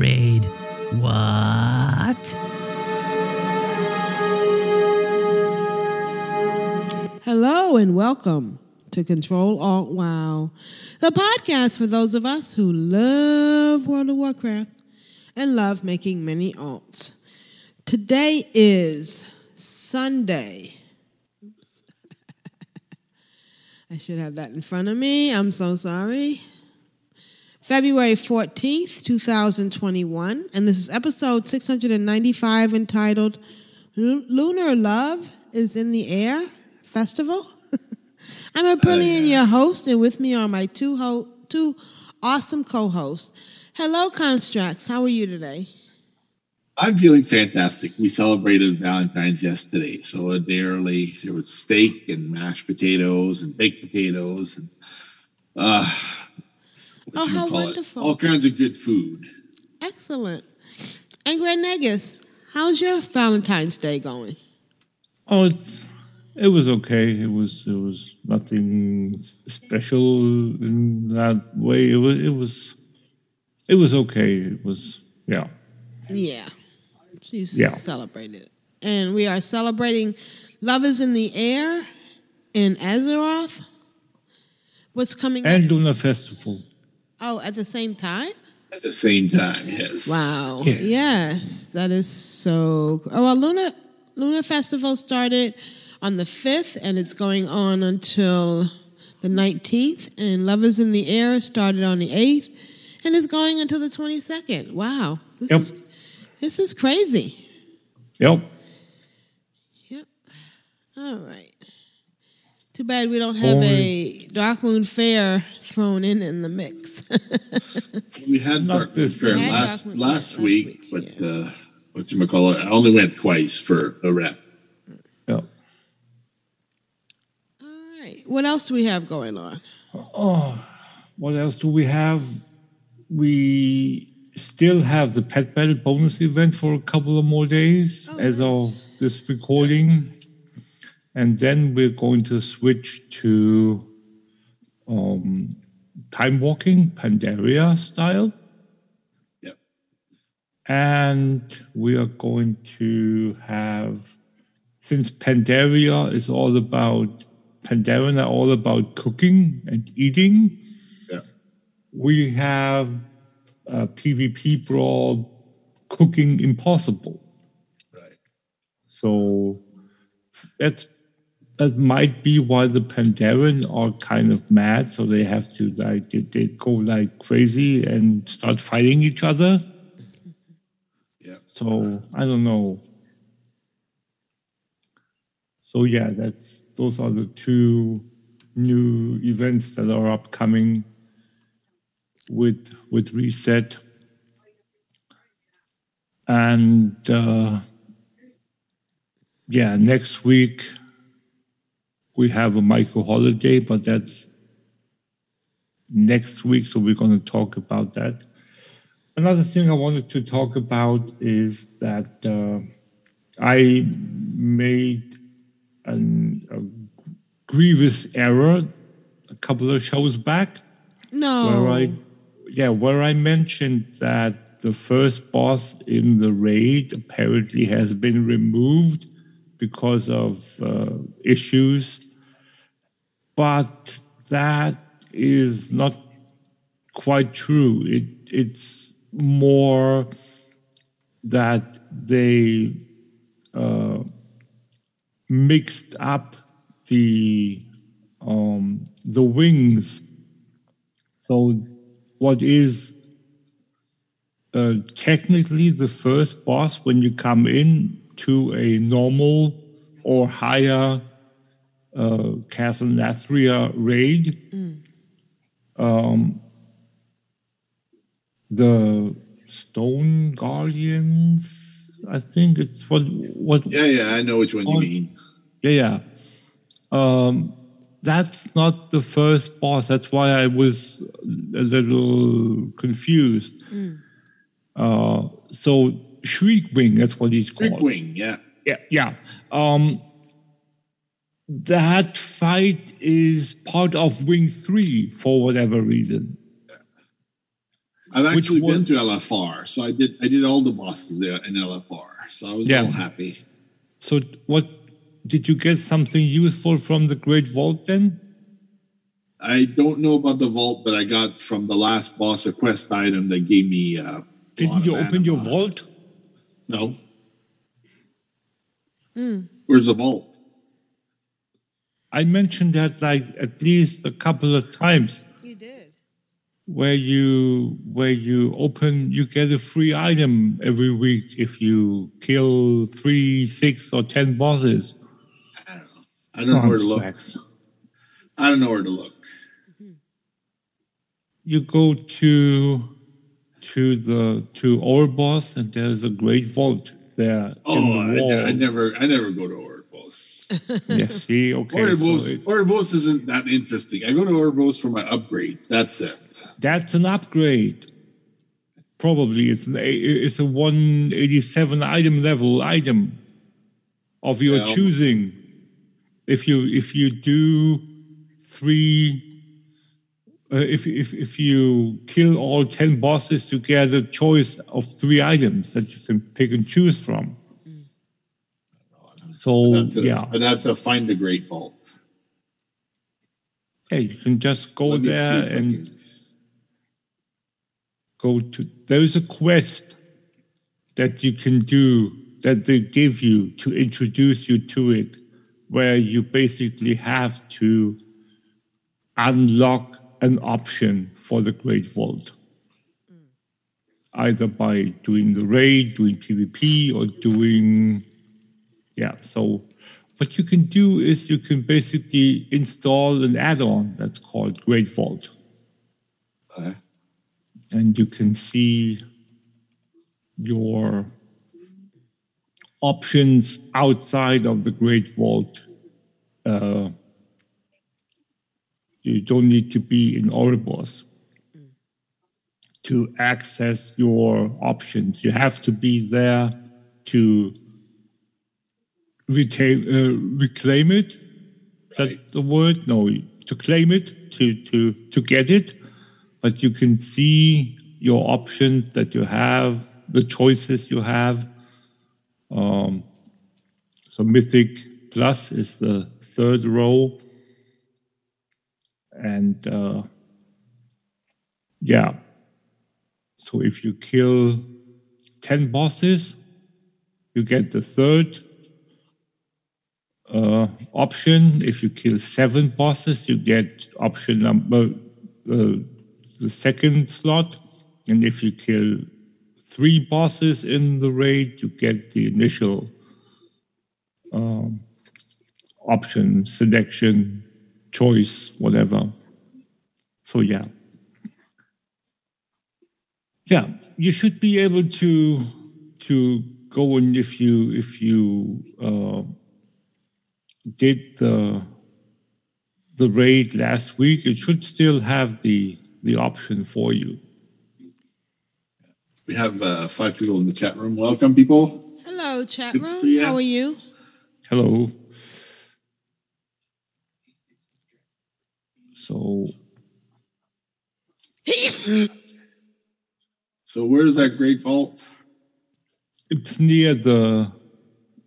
Trade. What? Hello and welcome to Control Alt Wow, the podcast for those of us who love World of Warcraft and love making many alts. Today is Sunday. I should have that in front of me. I'm so sorry. February 14th, 2021, and this is episode 695 entitled Lunar Love is in the Air Festival. I'm Aprillian, your host, and with me are my two ho- two awesome co-hosts. Hello, Constructs. How are you today? I'm feeling fantastic. We celebrated Valentine's yesterday, so a day early. There was steak and mashed potatoes and baked potatoes and uh, Oh, how call it? wonderful. All kinds of good food. Excellent. And Grand Negus, how's your Valentine's Day going? Oh, it's it was okay. It was it was nothing special in that way. It was it was it was okay. It was yeah. Yeah, she's Yeah. celebrated, and we are celebrating "Love Is in the Air" in Azeroth. What's coming And up? Lunar Festival. Oh, at the same time. At the same time, yes. Wow. Yeah. Yes, that is so. Oh, well, Luna Lunar Festival started on the fifth, and it's going on until the nineteenth. And Love is in the Air started on the eighth, and is going until the twenty second. Wow. This Yep. is this is crazy. Yep. Yep. All right. Too bad we don't have a Darkmoon Faire thrown in in the mix. We had Not Darkmoon Faire last Moon last Fair last week, week, but yeah. uh, what you call it? I only went twice for a rep. Yep. All right. What else do we have going on? Oh, what else do we have? We still have the pet battle bonus event for a couple of more days Oh, as nice. of this recording. And then we're going to switch to um, time walking, Pandaria style. Yep. And we are going to have, since Pandaria is all about, Pandaren are all about cooking and eating, Yeah. we have a PvP brawl cooking impossible. Right. So that's that might be why the Pandaren are kind of mad. So they have to like they, they go like crazy and start fighting each other. Yeah. So I don't know. So yeah, that's those are the two new events that are upcoming with with reset. And uh, yeah, next week we have a micro holiday, but that's next week, so we're going to talk about that. Another thing I wanted to talk about is that uh, I made an, a grievous error a couple of shows back No. where I yeah where I mentioned that the first boss in the raid apparently has been removed because of uh, issues, but that is not quite true. It it's more that they uh, mixed up the um, the wings. So, what is uh, technically the first boss when you come in to a normal or higher uh, Castle Nathria raid. Um, the Stone Guardians, I think it's what what Yeah, yeah, I know which one you mean. yeah, yeah. Um, that's not the first boss. That's why I was a little confused. Uh, so Shriekwing, that's what he's called. Wing, yeah. Yeah, yeah. Um, that fight is part of Wing Three for whatever reason. I've Which actually been one? to LFR, so I did I did all the bosses there in LFR, so I was Yeah. all happy. So, what did you get something useful from the Great Vault then? I don't know about the vault, but I got from the last boss a quest item that gave me. Uh, a Didn't you of open your vault? No. Where's the vault? I mentioned that like at least a couple of times. You did. where you where you open you get a free item every week if you kill three, six, or ten bosses. I don't know I don't know where to look. I don't know where to look. You go to to the to Oribos and there's a great vault there Oh, in I, the wall. ne- I never, I never go to Oribos. Yes, see, okay. so Oribos, it- Oribos isn't that interesting. I go to Oribos for my upgrades. That's it. that's an upgrade. Probably it's an a- it's a 187 item level item of your Yeah. choosing. If you if you do three, uh, if if if you kill all ten bosses, you get a choice of three items that you can pick and choose from. So That's a, yeah, but that's a find a great vault. yeah, you can just go Let there and can- go to there's a quest that you can do that they give you to introduce you to it where you basically have to unlock an option for the great vault. Mm. Either by doing the raid doing pvp or doing yeah so what you can do is you can basically install an add-on that's called great vault Okay. and you can see your options outside of the Great Vault. Uh, you don't need to be in Oribos to access your options. You have to be there to retain, uh, reclaim it. Is that the word? No, to claim it, to, to, to get it but you can see your options that you have, the choices you have. Um, so Mythic Plus is the third row. And uh, yeah, so if you kill 10 bosses, you get the third uh, option. If you kill seven bosses, you get option number uh, the second slot. And if you kill three bosses in the raid, you get the initial um, option, selection, choice, whatever. So yeah. Yeah, you should be able to to go and if you if you uh, did the the raid last week, it should still have the the option for you. We have uh, five people in the chat room. Welcome, people. Hello, chat Good room. How are you? Hello. So So where's that great vault? it's near the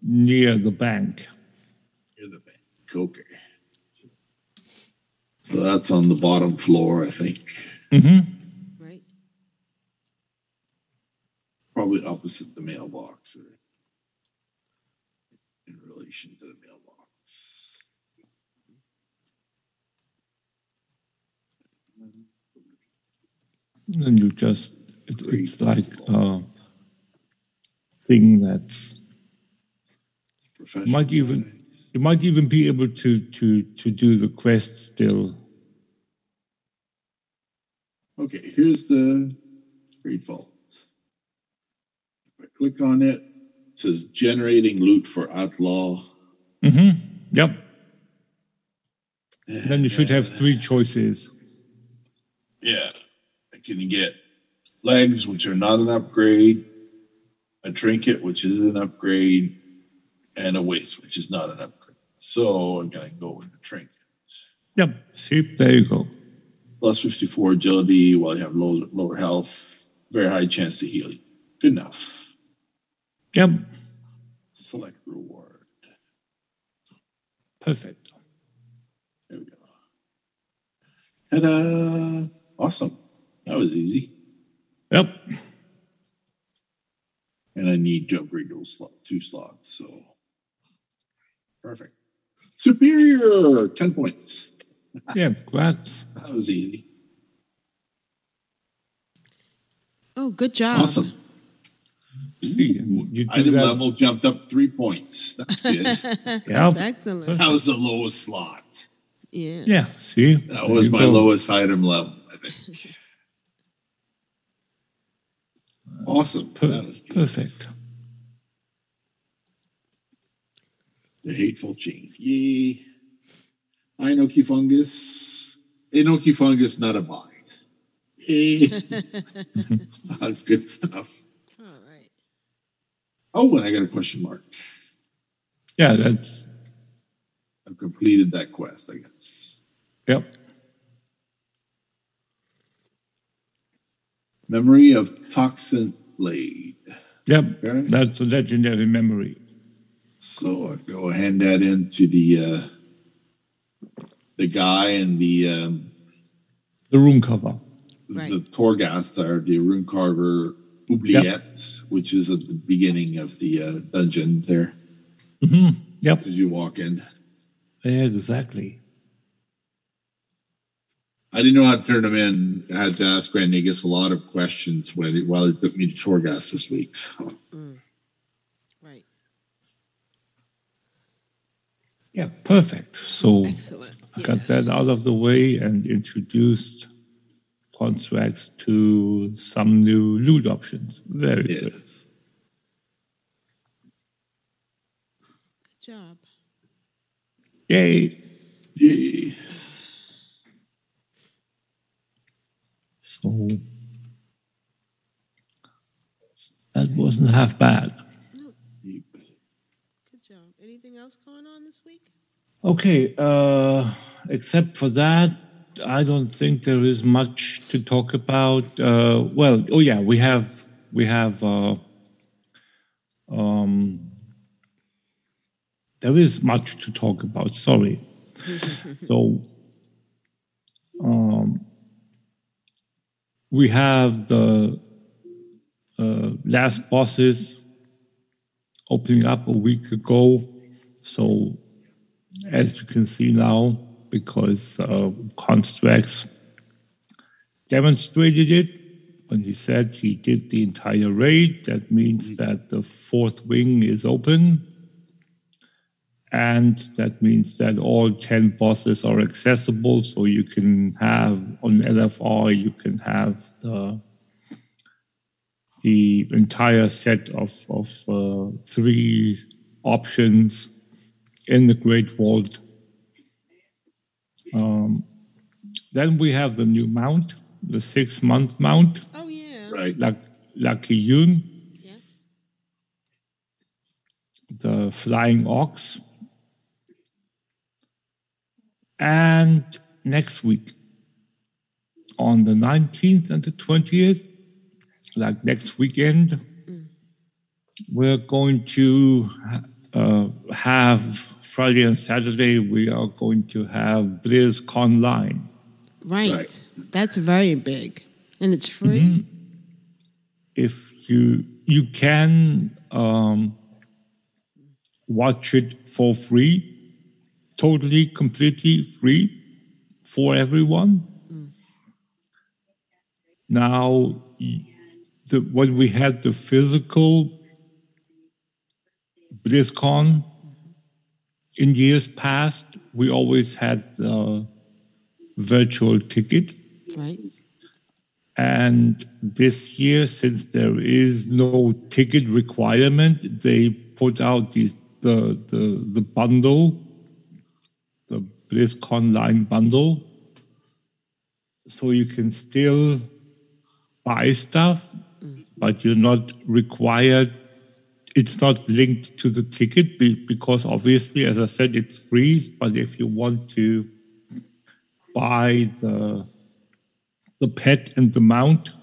near the bank. Near. Okay. So that's on the bottom floor, I think. Mm-hmm. Right. Probably opposite the mailbox or in relation to the mailbox. And you just it, it's like a thing that's Might even- guys. You might even be able to to to do the quest still. Okay, here's the Great Vault. If I click on it, it says generating loot for outlaw. Mm-hmm. Yep. Then you should have three choices. Yeah. I can get legs, which are not an upgrade, a trinket, which is an upgrade, and a waist, which is not an upgrade. So I'm gonna go with the trinket. Yep. See, there you go. Plus 54 agility while you have low, lower health, very high chance to heal you. Good enough. Yep. Select reward. Perfect. There we go. Ta-da! Awesome. That was easy. Yep. And I need to upgrade those slot, two slots. So perfect. Superior, 10 points. Yeah, great. That was easy. Oh, good job. Awesome. See, you do Item that. level jumped up three points. That's good. That's excellent. that was the lowest slot. Yeah. Yeah. See, That There was my go. lowest item level, I think. Awesome. Per- That was good. perfect. The hateful chain. Yay. Inoki fungus. Inoki fungus, not a bite. Yay. a lot of good stuff. All right. Oh, and I got a question mark. Yeah, that's I've completed that quest, I guess. yep. Memory of Toxin Blade. Yep. Okay. That's a legendary memory. So I go hand that in to the uh, the guy and the um, The room cover. the Right. the Torgastar, the Runecarver Oubliette, which is at the beginning of the uh, dungeon there hmm Yep. as you walk in. Yeah, exactly. I didn't know how to turn them in. I had to ask Grand Negus a lot of questions when while he took me to Torghast this week. So Right. Yeah, perfect. So Excellent. got that out of the way and introduced Constructs to some new loot options. Very good. Good job. Yay. Yay. So that wasn't half bad. Anything else going on this week? Okay, uh, except for that, I don't think there is much to talk about. Uh, well, oh yeah, we have we have uh, um, there is much to talk about. Sorry, so um, we have the uh, last bosses opening up a week ago. So as you can see now, because uh, Constructs demonstrated it when he said he did the entire raid. That means that the fourth wing is open. And that means that all 10 bosses are accessible. So you can have on LFR, you can have the, the entire set of, of uh, three options in the Great Vault. Um, then we have the new mount, the six month mount, Oh yeah. Right. Luck, Lucky Yun, Yes. the Flying Ox. And next week, on the 19th and the 20th, like next weekend, we're going to uh, have Friday and Saturday, we are going to have BlizzConline. Right. Right. That's very big, and it's free. if you you can um, watch it for free, totally, completely free for everyone. Now, the, when we had the physical BlizzCon, in years past, we always had the virtual ticket. Right. And this year, since there is no ticket requirement, they put out these, the, the, the bundle, the BlizzConline bundle. So you can still buy stuff, mm. but you're not required. It's not linked to the ticket because obviously, as I said, it's free. But if you want to buy the the pet and the mount,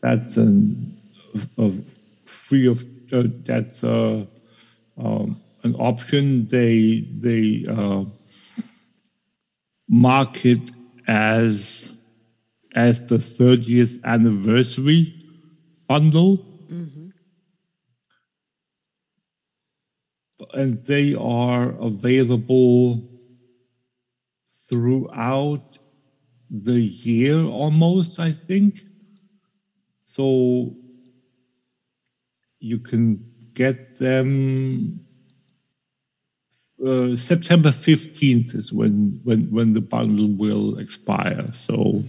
that's an a free of uh, that's uh, um, an option. They they uh, market as as the 30th anniversary bundle. And they are available throughout the year almost, I think. So you can get them. Uh, September 15th is when, when, when the bundle will expire. So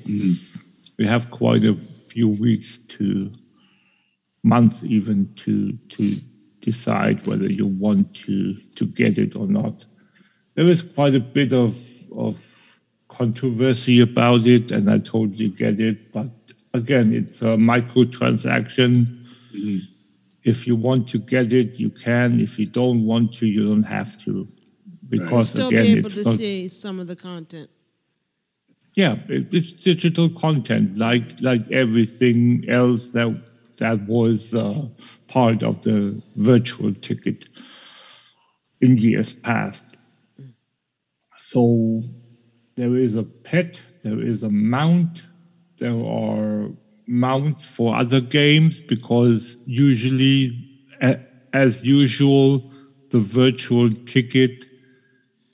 we have quite a few weeks to, months even, to, to decide whether you want to, to get it or not. There is quite a bit of, of controversy about it, and I totally get it. But again, it's a microtransaction. Mm-hmm. If you want to get it, you can. If you don't want to, you don't have to. Because Still again, be able it's to not, see some of the content. yeah, it's digital content, like like everything else that that was uh, part of the virtual ticket in years past. So there is a pet, there is a mount, there are mounts for other games because usually, as usual, the virtual ticket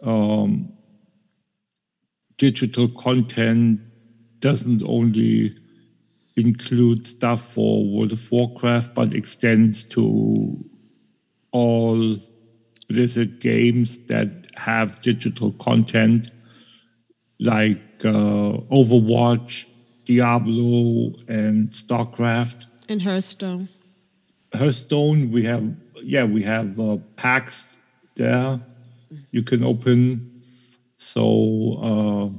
um, digital content doesn't only include stuff for World of Warcraft, but extends to all Blizzard games that have digital content like uh, Overwatch, Diablo, and StarCraft. And Hearthstone. Hearthstone, we have yeah, we have uh, packs there you can open. So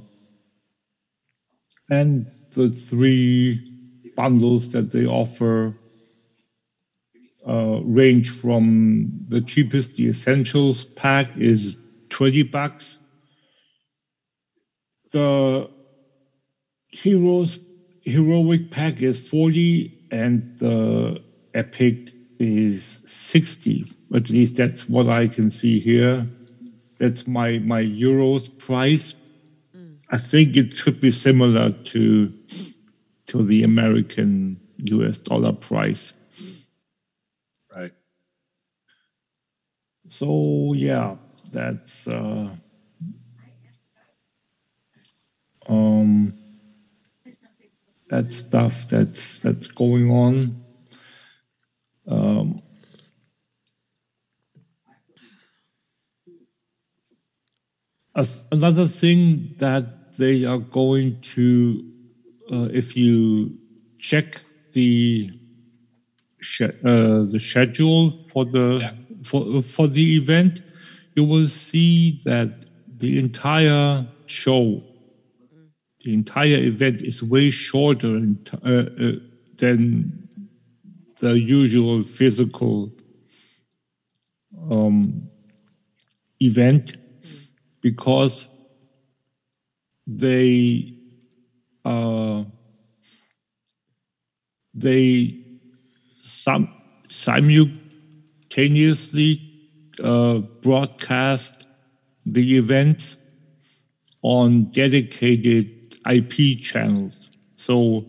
uh, and the three bundles that they offer uh, range from the cheapest, the essentials pack is twenty bucks. The heroes heroic pack is forty, and the epic is 60 at least that's what i can see here. That's my my euros price. I think it should be similar to to the american us dollar price Right. so yeah that's uh um that stuff that's that's going on um, as another thing that they are going to, uh, if you check the sch- uh, the schedule for the for for the event, you will see that the entire show, the entire event is way shorter in t- uh, uh, than the usual physical um, event because they uh, they some simultaneously uh, broadcast the event on dedicated IP channels. So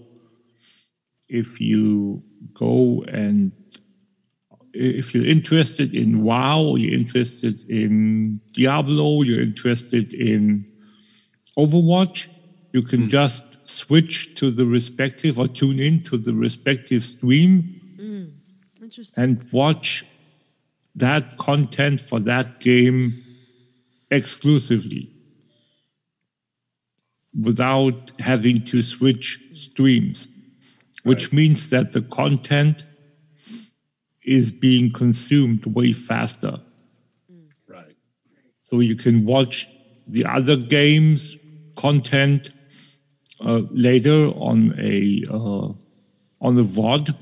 if you go and if you're interested in WoW, you're interested in Diablo, you're interested in Overwatch, you can just switch to the respective or tune in to the respective stream mm, Interesting. and watch that content for that game exclusively without having to switch streams, which Right. means that the content is being consumed way faster. Right. So you can watch the other games content uh, later on a uh, on a VOD.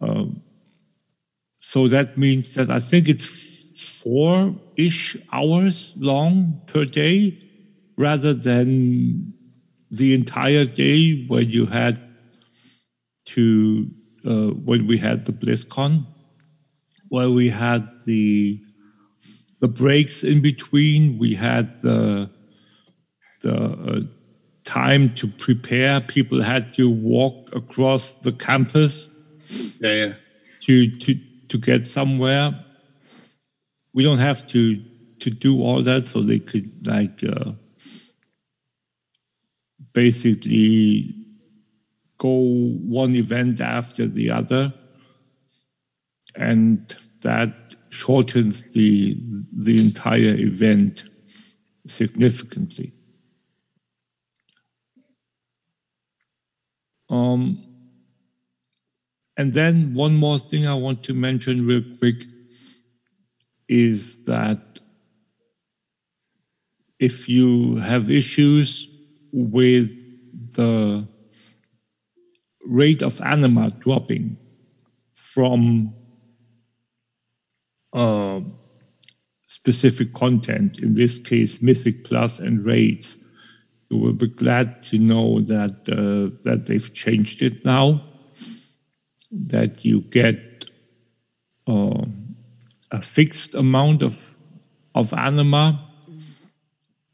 Um, so that means that I think it's four ish hours long per day, rather than the entire day when you had to uh, when we had the BlizzCon, where we had the the breaks in between. We had the the uh, time to prepare. People had to walk across the campus Yeah, yeah. to to to get somewhere. We don't have to to do all that, so they could like uh, basically go one event after the other, and that shortens the the entire event significantly. Um, and then one more thing I want to mention real quick is that if you have issues with the rate of anima dropping from uh, specific content, in this case, Mythic Plus and raids, you will be glad to know that uh, that they've changed it now. That you get uh, a fixed amount of of anima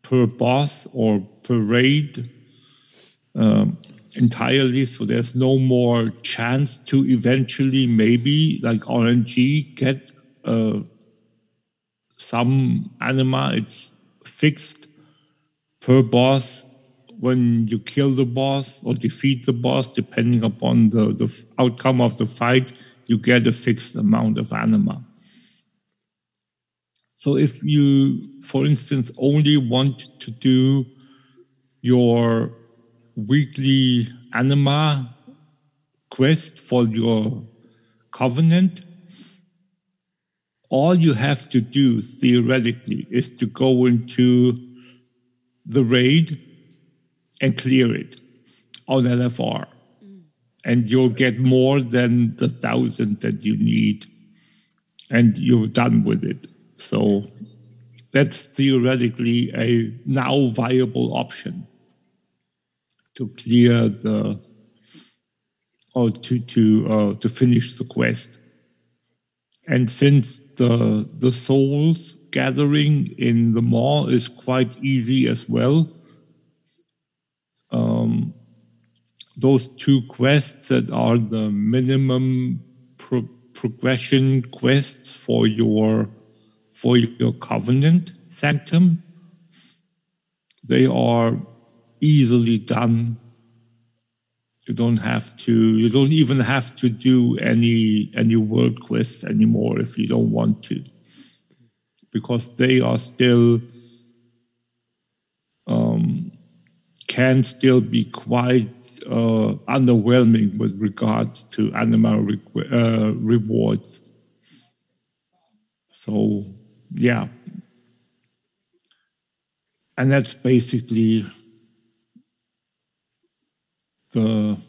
per boss or per raid um, entirely. So there's no more chance to eventually, maybe like RNG, get uh, some anima. It's fixed per boss when you kill the boss or defeat the boss, depending upon the, the outcome of the fight, you get a fixed amount of anima. So if you, for instance, only want to do your weekly anima quest for your covenant, all you have to do theoretically is to go into the raid and clear it on LFR. And you'll get more than the thousand that you need. And you're done with it. So that's theoretically a now viable option to clear the or to to uh, to finish the quest. And since the the souls gathering in the Maw is quite easy as well, um, those two quests that are the minimum pro- progression quests for your for your covenant sanctum, they are easily done. You don't have to. You don't even have to do any any world quests anymore if you don't want to, because they are still um, can still be quite uh, underwhelming with regards to animal requ- uh, rewards. So yeah, and that's basically the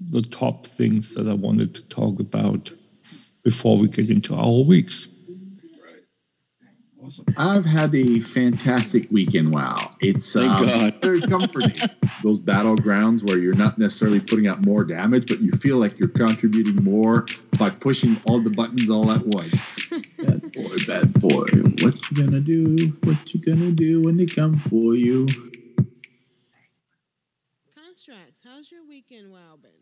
the top things that I wanted to talk about before we get into our weeks. Awesome. I've had a fantastic weekend. Wow, it's Thank um, God. very comforting. Those battlegrounds where you're not necessarily putting out more damage, but you feel like you're contributing more by pushing all the buttons all at once. bad boy, bad boy. What you gonna do? What you gonna do when they come for you? Constructs, how's your weekend wow been?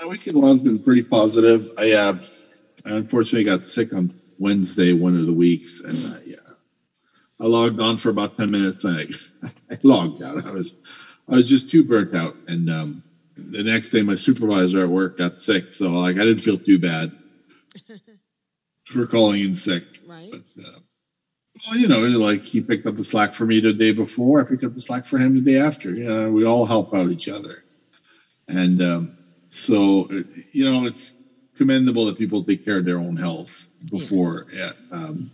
My weekend one's been pretty positive. I have, I unfortunately got sick on Wednesday, one of the weeks, and uh, yeah, I logged on for about ten minutes and I, I logged out. I was, I was just too burnt out, and um, the next day my supervisor at work got sick, so like I didn't feel too bad for calling in sick. Right. But uh, Well, you know, like he picked up the slack for me the day before. I picked up the slack for him the day after. You know, we all help out each other. And um, so, uh, you know, it's commendable that people take care of their own health before uh, um,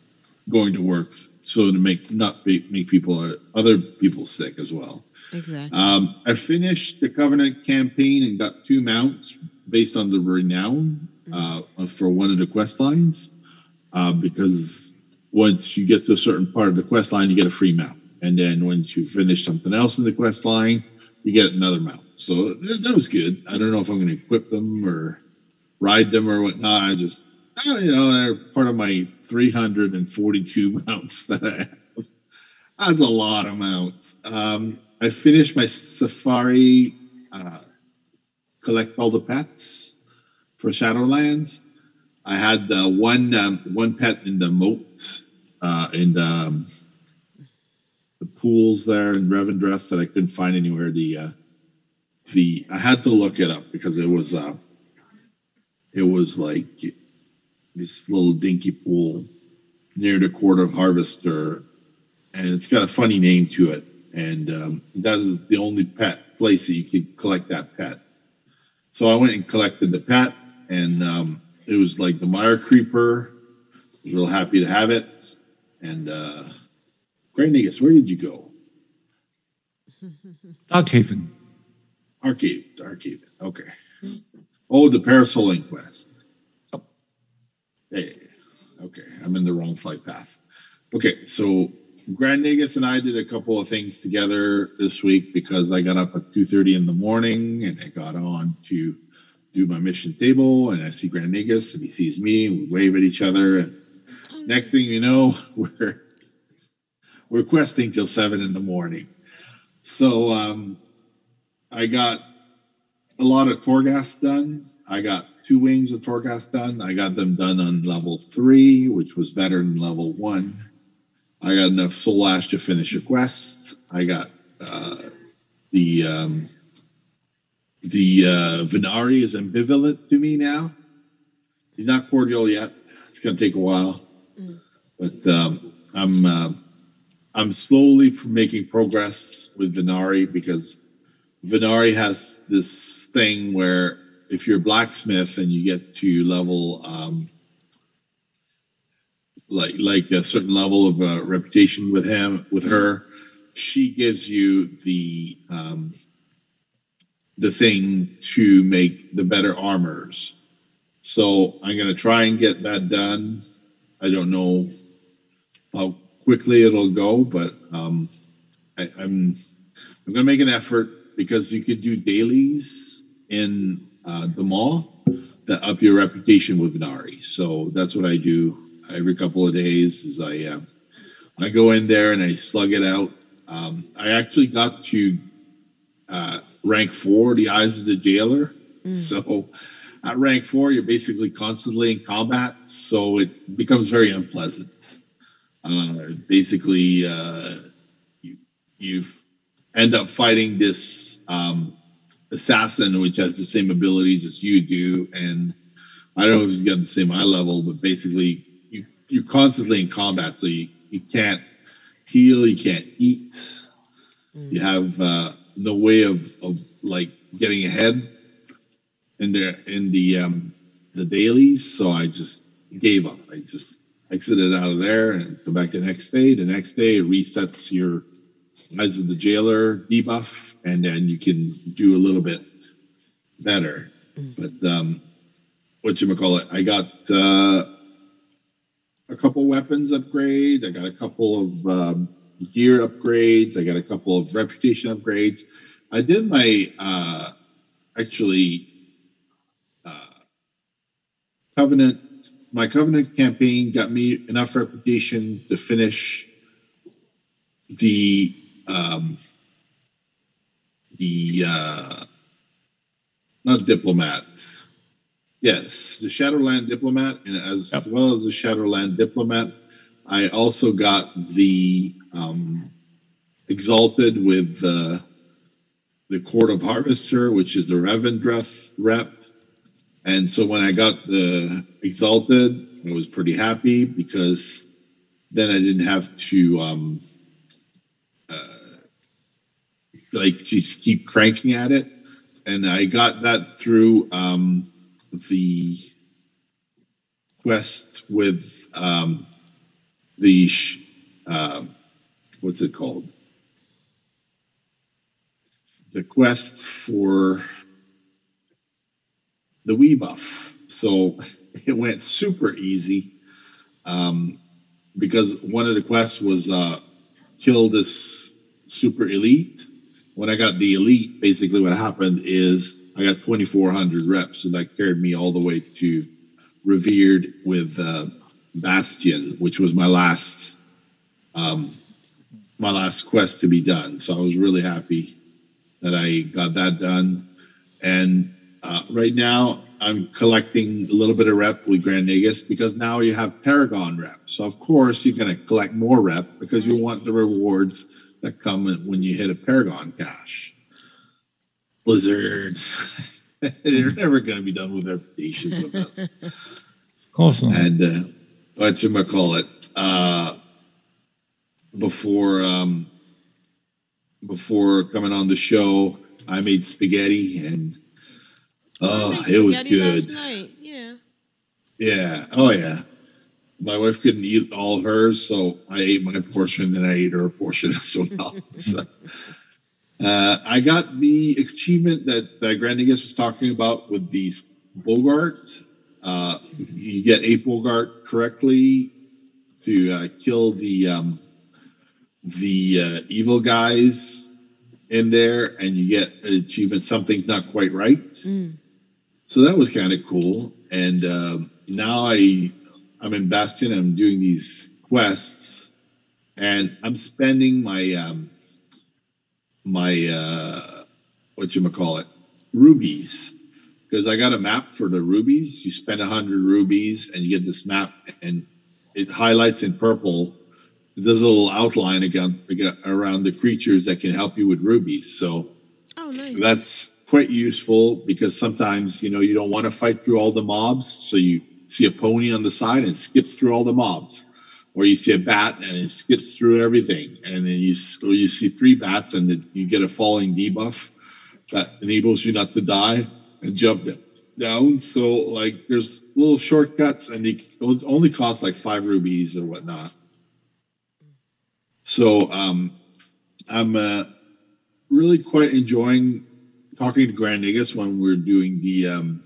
going to work, so to make not make, make people uh, other people sick as well. Exactly. Um, I finished the Covenant campaign and got two mounts based on the renown uh, for one of the quest lines, uh, because once you get to a certain part of the quest line, you get a free mount, and then once you finish something else in the quest line, you get another mount. So that, that was good. I don't know if I'm going to equip them or ride them or whatnot. I just, you know, they're part of my 342 mounts that I have. That's a lot of mounts. Um, I finished my safari, uh, collect all the pets for Shadowlands. I had uh, one um, one pet in the moat uh, in the, um, the pools there in Revendreth that I couldn't find anywhere. The uh, the I had to look it up because it was uh, it was like this little dinky pool near the Court of Harvester, and it's got a funny name to it. And um, that is the only pet place that you could collect that pet. So I went and collected the pet, and um, it was like the Mire Creeper. I was real happy to have it. And uh, Negus, where did you go? Darkhaven. Arcade, Arcade. Okay. Oh, the Parasol Inquest. Oh. Hey, okay. I'm in the wrong flight path. Okay, so Grand Negus and I did a couple of things together this week because I got up at 2.30 in the morning and I got on to do my mission table and I see Grand Negus and he sees me and we wave at each other and next thing you know, we're we're questing till seven in the morning. So um, I got a lot of Torghast done. I got two wings of Torghast done. I got them done on level three, which was better than level one. I got enough soul ash to finish a quest. I got uh, the um, the uh, Venari is ambivalent to me now. He's not cordial yet. It's going to take a while, but um, I'm uh, I'm slowly making progress with Venari because Venari has this thing where if you're a blacksmith and you get to level um, like like a certain level of uh, reputation with him with her, she gives you the um, the thing to make the better armors. So I'm gonna try and get that done. I don't know how quickly it'll go, but um, I, I'm I'm gonna make an effort because you could do dailies in uh, the Maw that up your reputation with Nari. So that's what I do every couple of days. Is I uh, I go in there and I slug it out. Um, I actually got to uh, rank four, the eyes of the jailer. So at rank four, you're basically constantly in combat, so it becomes very unpleasant. Uh, basically, uh, you you end up fighting this um, assassin, which has the same abilities as you do, and I don't know if he's got the same eye level, but basically, you you're constantly in combat, so you you can't heal, you can't eat. You have uh, no way of of like getting ahead in the in the um, the dailies. So I just gave up. I just exited out of there and come back the next day. The next day it resets your eyes of the jailer debuff, and then you can do a little bit better. But um, what you call it? I got uh, a couple weapons upgrades. I got a couple of um, gear upgrades. I got a couple of reputation upgrades. I did my uh, actually uh, covenant. My covenant campaign got me enough reputation to finish the um, the uh, not diplomat. Yes, the Shadowland diplomat, and as well as the Shadowland diplomat, I also got the um, exalted with uh, the Court of Harvester, which is the Revendreth rep. And so when I got the exalted, I was pretty happy because then I didn't have to um, uh, like just keep cranking at it, and I got that through um, the quest with um, the um, what's it called? The quest for the Wii buff. So it went super easy um, because one of the quests was uh, kill this super elite. When I got the elite, basically what happened is I got 2,400 reps, so that carried me all the way to revered with uh, Bastion, which was my last um, my last quest to be done. So I was really happy that I got that done. And uh, right now, I'm collecting a little bit of rep with Grand Nagus because now you have Paragon rep. So of course you're going to collect more rep because you want the rewards that come when you hit a Paragon cache. Blizzard, they're never going to be done with their patience with us. Of course not. And uh, what you call it? Uh, before um, before coming on the show, I made spaghetti and oh, it was good. Last night. Yeah. Yeah. Oh yeah. My wife couldn't eat all hers, so I ate my portion, then I ate her portion as well. so, uh, I got the achievement that, that Grandigus was talking about with the Bogart. Uh, you get a Bogart correctly to uh, kill the um, the uh, evil guys in there, and you get an achievement. Something's not quite right. So that was kind of cool. And um, now I I'm in Bastion. I'm doing these quests, and I'm spending my um, my uh, what you call it rubies because I got a map for the rubies. You spend a hundred rubies, and you get this map, and it highlights in purple. It does a little outline again around the creatures that can help you with rubies. So Oh, nice. that's quite useful because sometimes you know you don't want to fight through all the mobs so you see a pony on the side and skips through all the mobs. Or you see a bat and it skips through everything. And then you or you see three bats and it, you get a falling debuff that enables you not to die and jump them down. So like there's little shortcuts and it only costs like five rubies or whatnot. So um i'm uh really quite enjoying talking to Grand Negus when we're doing the um,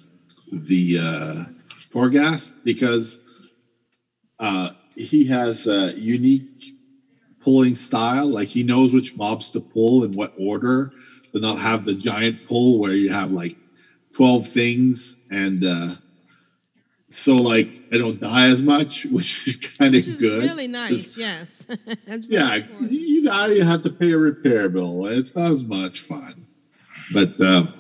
the uh, Torghast because uh, he has a unique pulling style. Like he knows which mobs to pull in what order, to not have the giant pull where you have like twelve things and. Uh, so like I don't die as much, which is kind of good. really nice. Yes. That's Yeah, important. you die, you have to pay a repair bill. It's not as much fun. But um,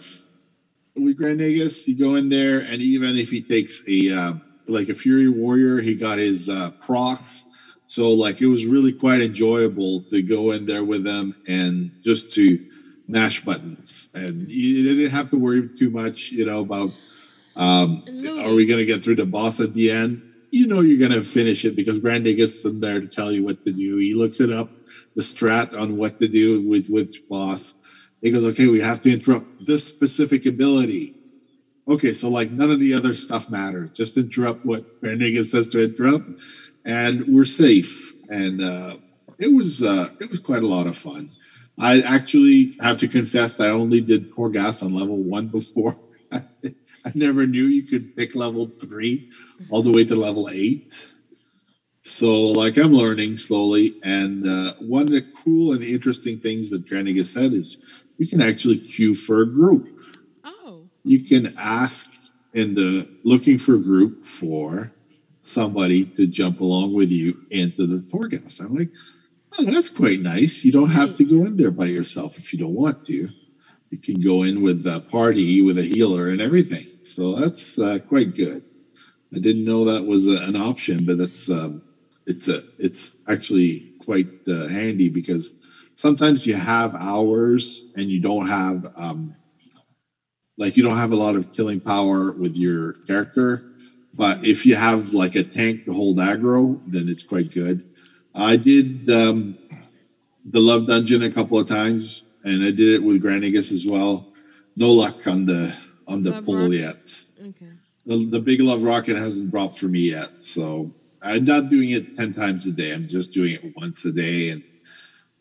with Grand you go in there, and even if he takes a uh, like a Fury Warrior, he got his uh, procs. So like it was really quite enjoyable to go in there with them and just to mash buttons, and you didn't have to worry too much, you know, about um, are we going to get through the boss at the end? You know you're going to finish it because Brandy gets in there to tell you what to do. He looks it up, the strat on what to do with which boss. He goes, okay, we have to interrupt this specific ability. Okay, so like none of the other stuff matters. Just interrupt what Brandigas says to interrupt, and we're safe. And uh, it was uh, it was quite a lot of fun. I actually have to confess I only did Torghast on level one before. I never knew you could pick level three all the way to level eight. So, like, I'm learning slowly. And uh, one of the cool and interesting things that Draniga said is you can actually queue for a group. Oh. You can ask in the looking for a group for somebody to jump along with you into the Torghast. I'm like, oh, that's quite nice. You don't have to go in there by yourself if you don't want to. You can go in with a party with a healer and everything. So that's uh, quite good. I didn't know that was a, an option, but that's um, it's a it's actually quite uh, handy because sometimes you have hours and you don't have um, like you don't have a lot of killing power with your character. But if you have like a tank to hold aggro, then it's quite good. I did um, the Love Dungeon a couple of times, and I did it with Granicus as well. No luck on the on the Love pull Rock? yet. Okay. The, the big love rocket hasn't dropped for me yet, so I'm not doing it ten times a day. I'm just doing it once a day, and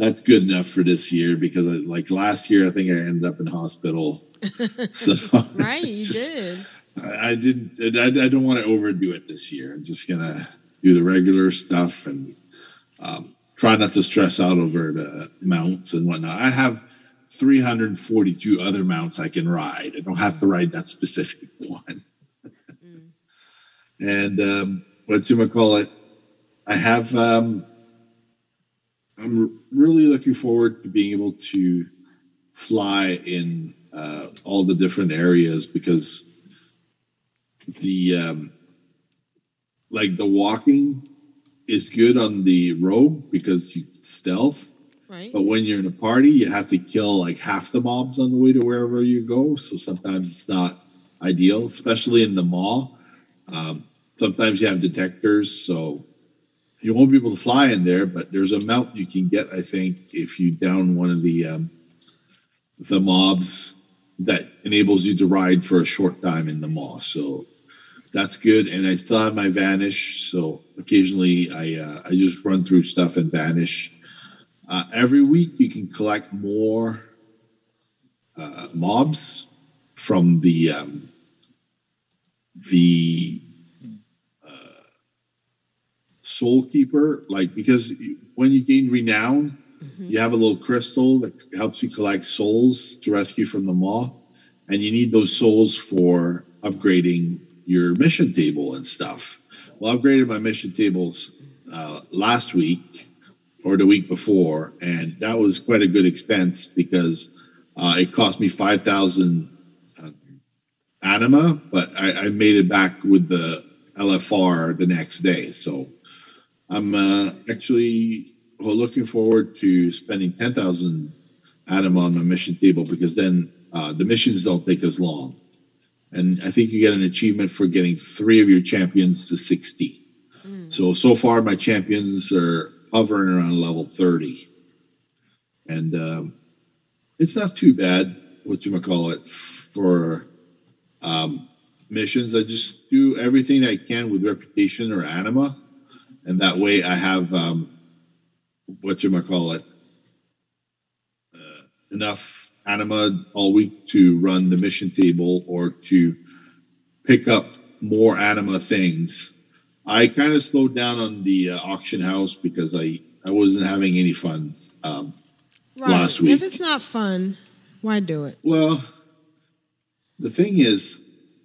that's good enough for this year because I, like last year, I think I ended up in hospital. so Right, you just- did. I, I didn't. I, I don't want to overdo it this year. I'm just gonna do the regular stuff and um, try not to stress out over the mounts and whatnot. I have 342 other mounts I can ride. I don't have to ride that specific one. and um, what you might call it, I have. Um, I'm really looking forward to being able to fly in uh, all the different areas because the um, like the walking is good on the rogue because you stealth Right. but when you're in a party you have to kill like half the mobs on the way to wherever you go so sometimes it's not ideal especially in the Maw um, sometimes you have detectors so you won't be able to fly in there but there's a mount you can get i think if you down one of the um, the mobs that enables you to ride for a short time in the Maw. So that's good. And i still have my vanish. So occasionally i uh, i just run through stuff and vanish. Uh, every week you can collect more uh, mobs from the um, the uh, soul keeper like because when you gain renown you have a little crystal that helps you collect souls to rescue from the maw and you need those souls for upgrading your mission table and stuff well I upgraded my mission tables uh, last week or the week before, and that was quite a good expense because uh, it cost me five thousand uh, anima, but I, I made it back with the LFR the next day. So I'm uh, actually well, looking forward to spending ten thousand anima on my mission table because then uh, the missions don't take as long, and I think you get an achievement for getting three of your champions to sixty. So so far, my champions are hovering around level thirty, and um, it's not too bad. What you might call it for um, missions? I just do everything I can with reputation or anima, and that way I have um, what you might call it uh, enough anima all week to run the mission table or to pick up more anima things. I kind of slowed down on the uh, auction house because I I wasn't having any fun um, Right. last week. If it's not fun, why do it? Well, the thing is,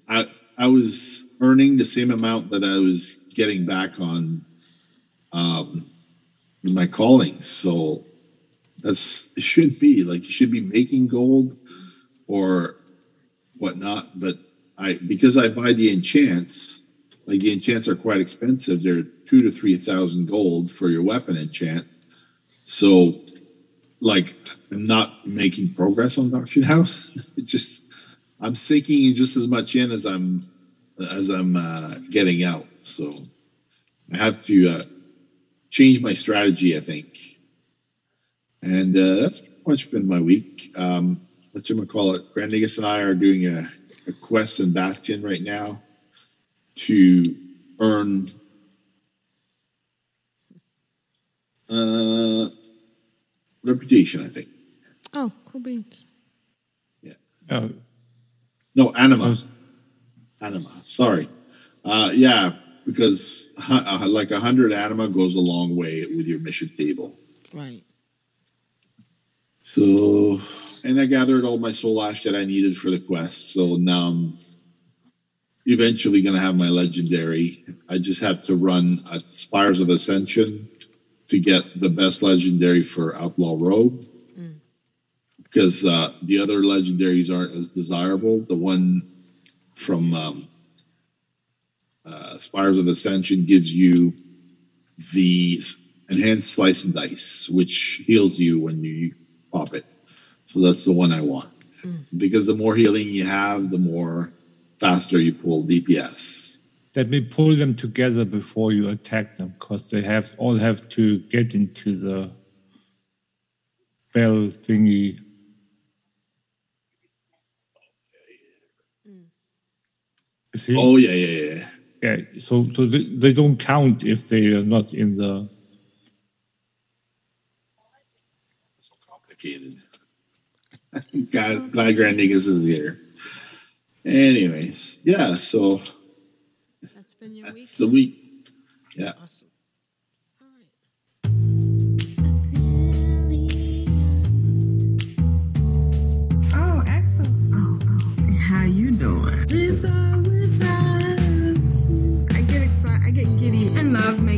I I was earning the same amount that I was getting back on um, my calling. so that's it should be like you should be making gold or whatnot. But I because I buy the enchants, like the enchants are quite expensive. They're two to three thousand gold for your weapon enchant. So like I'm not making progress on auction house. It just I'm sinking just as much in as I'm as I'm uh, getting out. So I have to uh, change my strategy, I think. And uh, that's pretty much been my week. Um, what you call it? Grandigas and I are doing a, a quest in Bastion right now to earn uh, reputation. I think. Oh, cool beans. Yeah. Oh, No, anima. Anima. Sorry. Uh, yeah, because uh, like a hundred anima goes a long way with your mission table. Right. So, and I gathered all my soul ash that I needed for the quest. So now I'm eventually going to have my legendary. I just have to run at Spires of Ascension to get the best legendary for Outlaw Rogue. Because uh, the other legendaries aren't as desirable. The one from um, Spires of Ascension gives you the enhanced slice and dice, which heals you when you pop it. So that's the one I want. Hmm. Because the more healing you have, the more faster you pull DPS. let me pull them together before you attack them, because they have all have to get into the bell thingy. Hmm. You see? Oh yeah, yeah, yeah. Yeah, so so they, they don't count if they are not in the. So complicated. God, glad Grand Negus is here. Anyways, yeah. So That's been your week. the week. Yeah.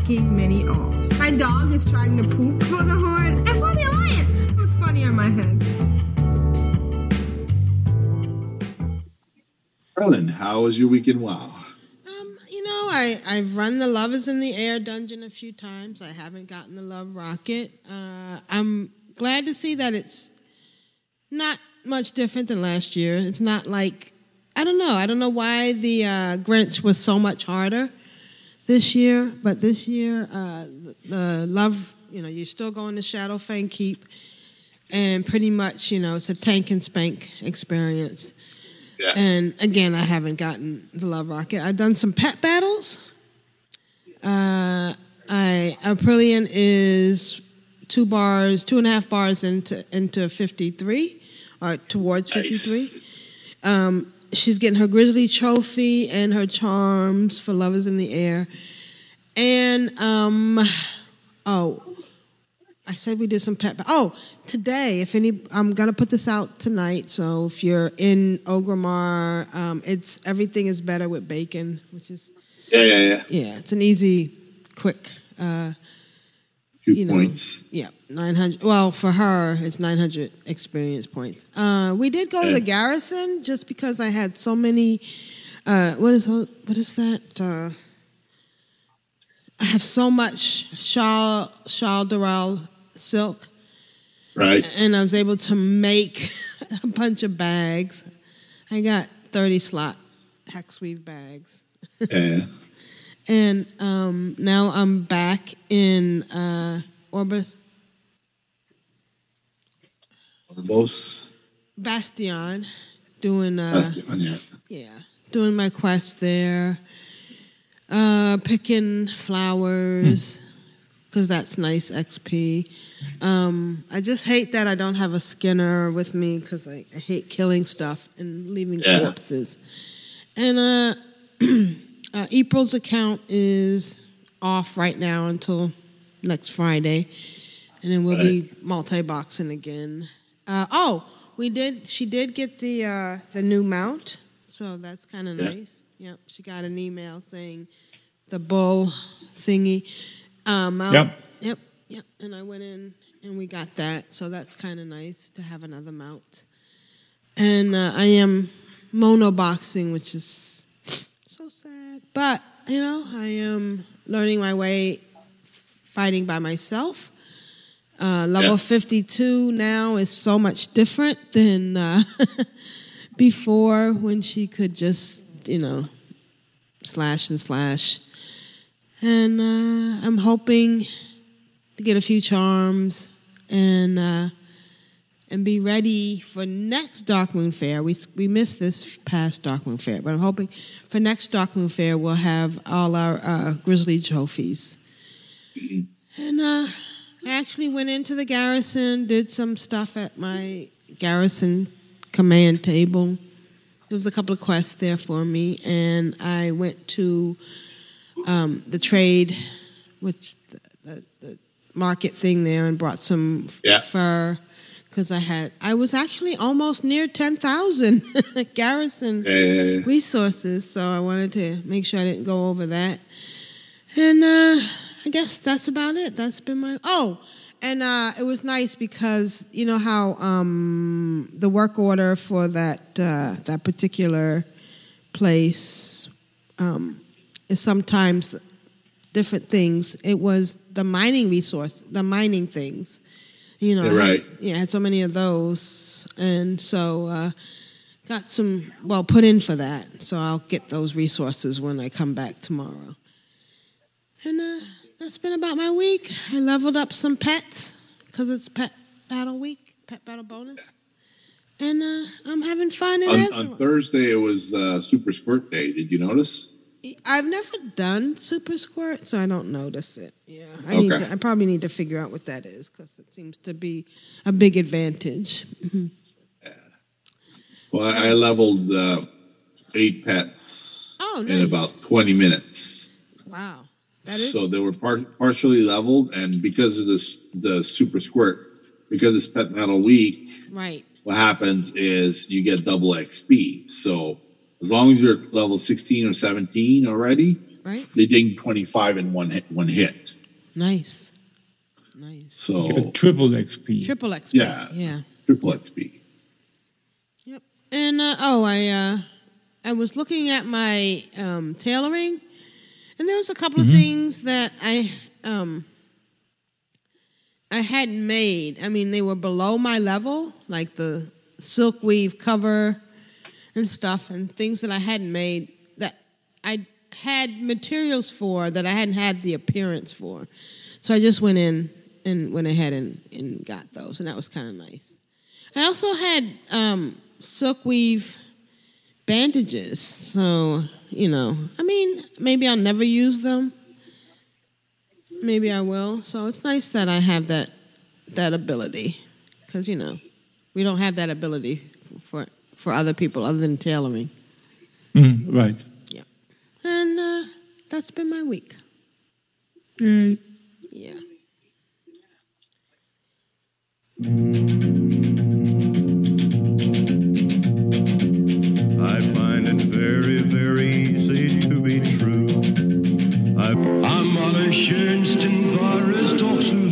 Love making mini alts. My dog is trying to poop for the horn and for the Alliance. It was funny on my head. Carolyn, how was your weekend? Wow. Um, you know, I, I've run the Love is in the Air dungeon a few times. I haven't gotten the Love Rocket. Uh, I'm glad to see that it's not much different than last year. It's not like, I don't know. I don't know why the uh, Grinch was so much harder this year, but this year, uh, the, Love, you know, you're still going to Shadowfang Keep, and pretty much, you know, it's a tank and spank experience. Yeah. And again, I haven't gotten the Love Rocket. I've done some pet battles. Uh, I Aprillian is two bars, two and a half bars into into fifty three, or towards fifty three. Nice. Um, she's getting her Grizzly trophy and her charms for Love is in the Air, and um, oh, I said we did some pet. Oh, today, if any, I'm gonna put this out tonight. So if you're in Orgrimmar, um, it's everything is better with bacon, which is Yeah, yeah, yeah. yeah, it's an easy, quick. Uh, Two you know, points. yeah, 900. Well, for her, it's 900 experience points. Uh, we did go to the garrison just because I had so many. Uh, what is what is that? Uh, I have so much Shawl Shal'dorei silk, Right. and I was able to make a bunch of bags. I got 30 slot hex weave bags. Yeah. And um, now I'm back in uh, Orbis Oribos. Bastion, doing uh, Bastion, yeah. yeah, doing my quest there, uh, picking flowers because that's nice XP. Um, I just hate that I don't have a Skinner with me because I, I hate killing stuff and leaving Yeah. corpses. And uh, uh, April's account is off right now until next Friday, and then we'll be multi-boxing again. Uh, oh, we did. She did get the uh, the new mount, so that's kind of Yeah. nice. Yep, she got an email saying the bull thingy. Uh, mount. Yep. Yep. Yep. And I went in and we got that, so that's kind of nice to have another mount. And uh, I am mono boxing, which is but you know I am learning my way fighting by myself. Uh, level Yeah. 52 now is so much different than uh, before when she could just, you know, slash and slash. And uh, I'm hoping to get a few charms and uh, and be ready for next Darkmoon Faire. We we missed this past Darkmoon Faire, but I'm hoping for next Darkmoon Faire we'll have all our uh, Grizzly trophies. And uh, I actually went into the garrison, did some stuff at my garrison command table. There was a couple of quests there for me, and I went to um, the trade, which the, the, the market thing there, and brought some Yeah. fur because I had I was actually almost near ten thousand garrison resources, so I wanted to make sure I didn't go over that. And uh, I guess that's about it. That's been my oh, and uh, it was nice because you know how um, the work order for that uh, that particular place um, is sometimes different things. It was the mining resource, the mining things. You know, Yeah, I had- right. yeah, I had so many of those, and so got some well put in for that, so I'll get those resources when I come back tomorrow. And uh, that's been about my week. I leveled up some pets because it's pet battle week, pet battle bonus, and uh, I'm having fun in On, on Thursday, it was uh, Super Squirt Day. Did you notice? I've never done Super Squirt, so I don't notice it. Yeah, I need to, I probably need to figure out what that is because it seems to be a big advantage. Mhm. Well, I, I leveled uh, eight pets Oh, in about 20 minutes. Wow, that is So they were par- partially leveled, and because of this, the Super Squirt, because it's Pet Battle Week, right. what happens is you get double XP. So as long as you're level 16 or 17 already, Right. they ding 25 in one hit. One hit. Nice, nice. So Get triple XP. Triple XP. Yeah. yeah. triple XP. Yep. And uh, oh, I uh, I was looking at my um, tailoring, and there was a couple Mm-hmm. of things that I um, I hadn't made. I mean, they were below my level, like the silk weave cover and stuff, and things that I hadn't made that I had materials for that I hadn't had the appearance for. So I just went in and went ahead and, and got those, and that was kind of nice. I also had um, silk weave bandages, so you know, I mean, maybe I'll never use them. Maybe I will. So it's nice that I have that that ability, because you know, we don't have that ability for for other people other than tailoring. Mm, right. Yeah. And uh, that's been my week. Yay. Yeah. I find it very, very easy to be true. I'm allerschönsten war es doch zu Haus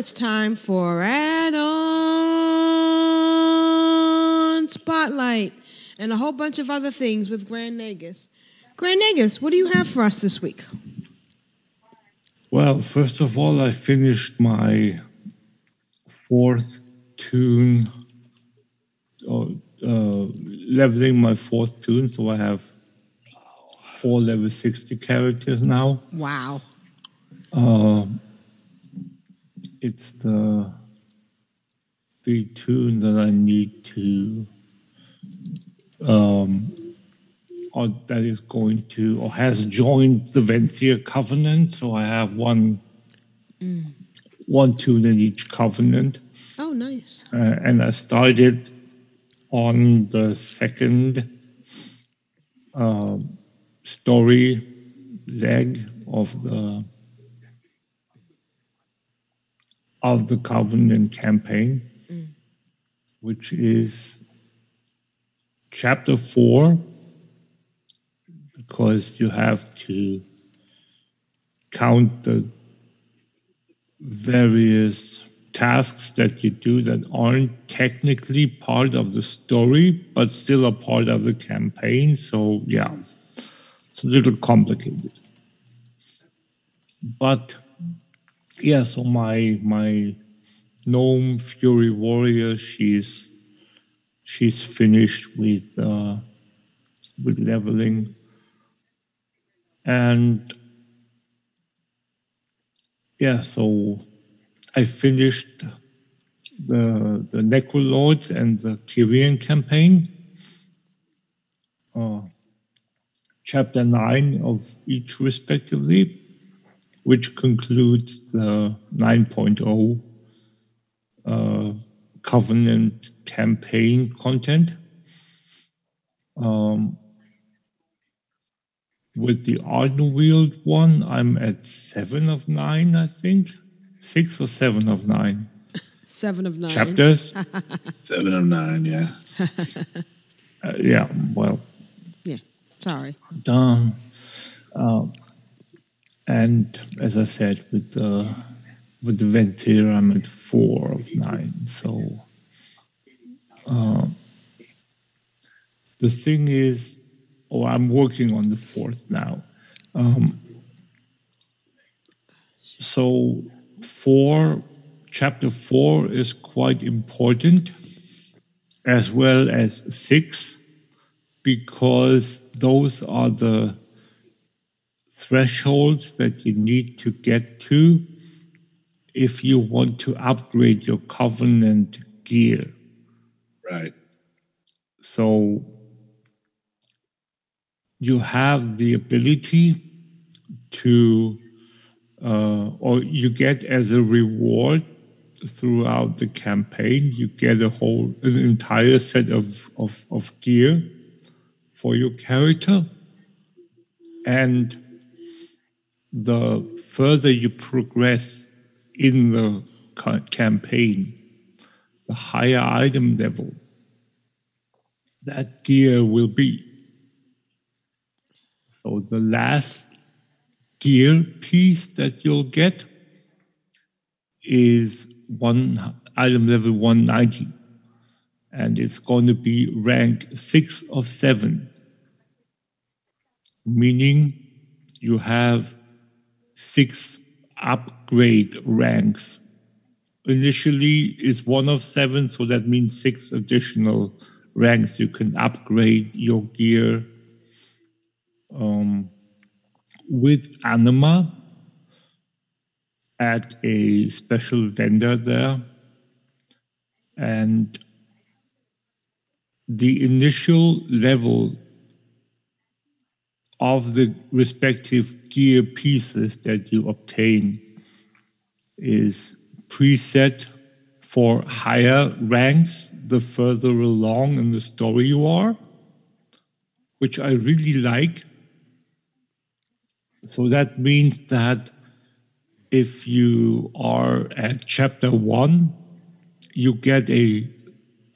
it's time for add-on spotlight and a whole bunch of other things with Grand Negus. Grand Negus, what do you have for us this week? Well, first of all, I finished my fourth toon, uh, uh, leveling my fourth toon, so I have four level 60 characters now. Wow. Uh, it's the the toon that I need to um, or that is going to or has joined the Venthyr covenant. So I have one one toon in each covenant, Oh, nice. uh, and I started on the second uh, story leg of the of the covenant campaign, which is chapter four, because you have to count the various tasks that you do that aren't technically part of the story, but still a part of the campaign. So, yeah, it's a little complicated. But yeah, so my my gnome fury warrior, she's she's finished with uh, with leveling, and yeah, so I finished the the Necrolords and the Kyrian campaign. Uh, chapter nine of each respectively, which concludes the 9.0 uh, Covenant campaign content. Um, with the Ardenweald one, I'm at seven of nine, I think. Six or seven of nine Seven of nine. chapters. Seven of nine, yeah. Uh, yeah, well, yeah. Sorry. Um, um, and as I said, with the with the Venthyr, I'm at four of nine. So, um, the thing is, oh, I'm working on the fourth now. Um, so four, chapter four is quite important, as well as six, because those are the thresholds that you need to get to if you want to upgrade your covenant gear. Right. So you have the ability to, uh, or you get as a reward throughout the campaign, you get a whole, an entire set of, of, of gear for your character. And the further you progress in the campaign, the higher item level that gear will be. So the last gear piece that you'll get is one item level 190 and it's going to be rank 6 of 7 meaning you have 6 upgrade ranks initially is 1 of 7 so that means 6 additional ranks you can upgrade your gear um, with anima at a special vendor there. And the initial level of the respective gear pieces that you obtain is preset for higher ranks the further along in the story you are, which I really like. So that means that if you are at chapter one, you get a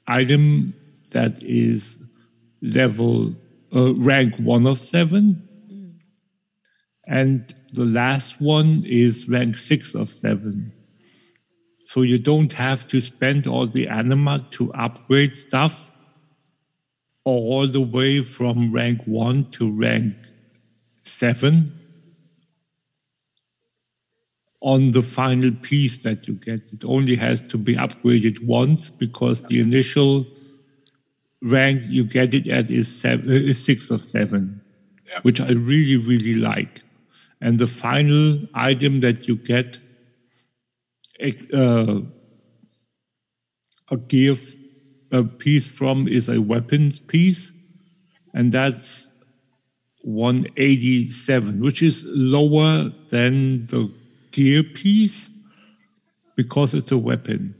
item that is level uh, rank one of seven, and the last one is rank six of seven. So you don't have to spend all the anima to upgrade stuff all the way from rank one to rank seven on the final piece that you get. It only has to be upgraded once because the initial rank you get it at is, seven, is six of seven, which I really, really like. And the final item that you get uh, a gear a piece from is a weapons piece, and that's 187, which is lower than the gear piece because it's a weapon,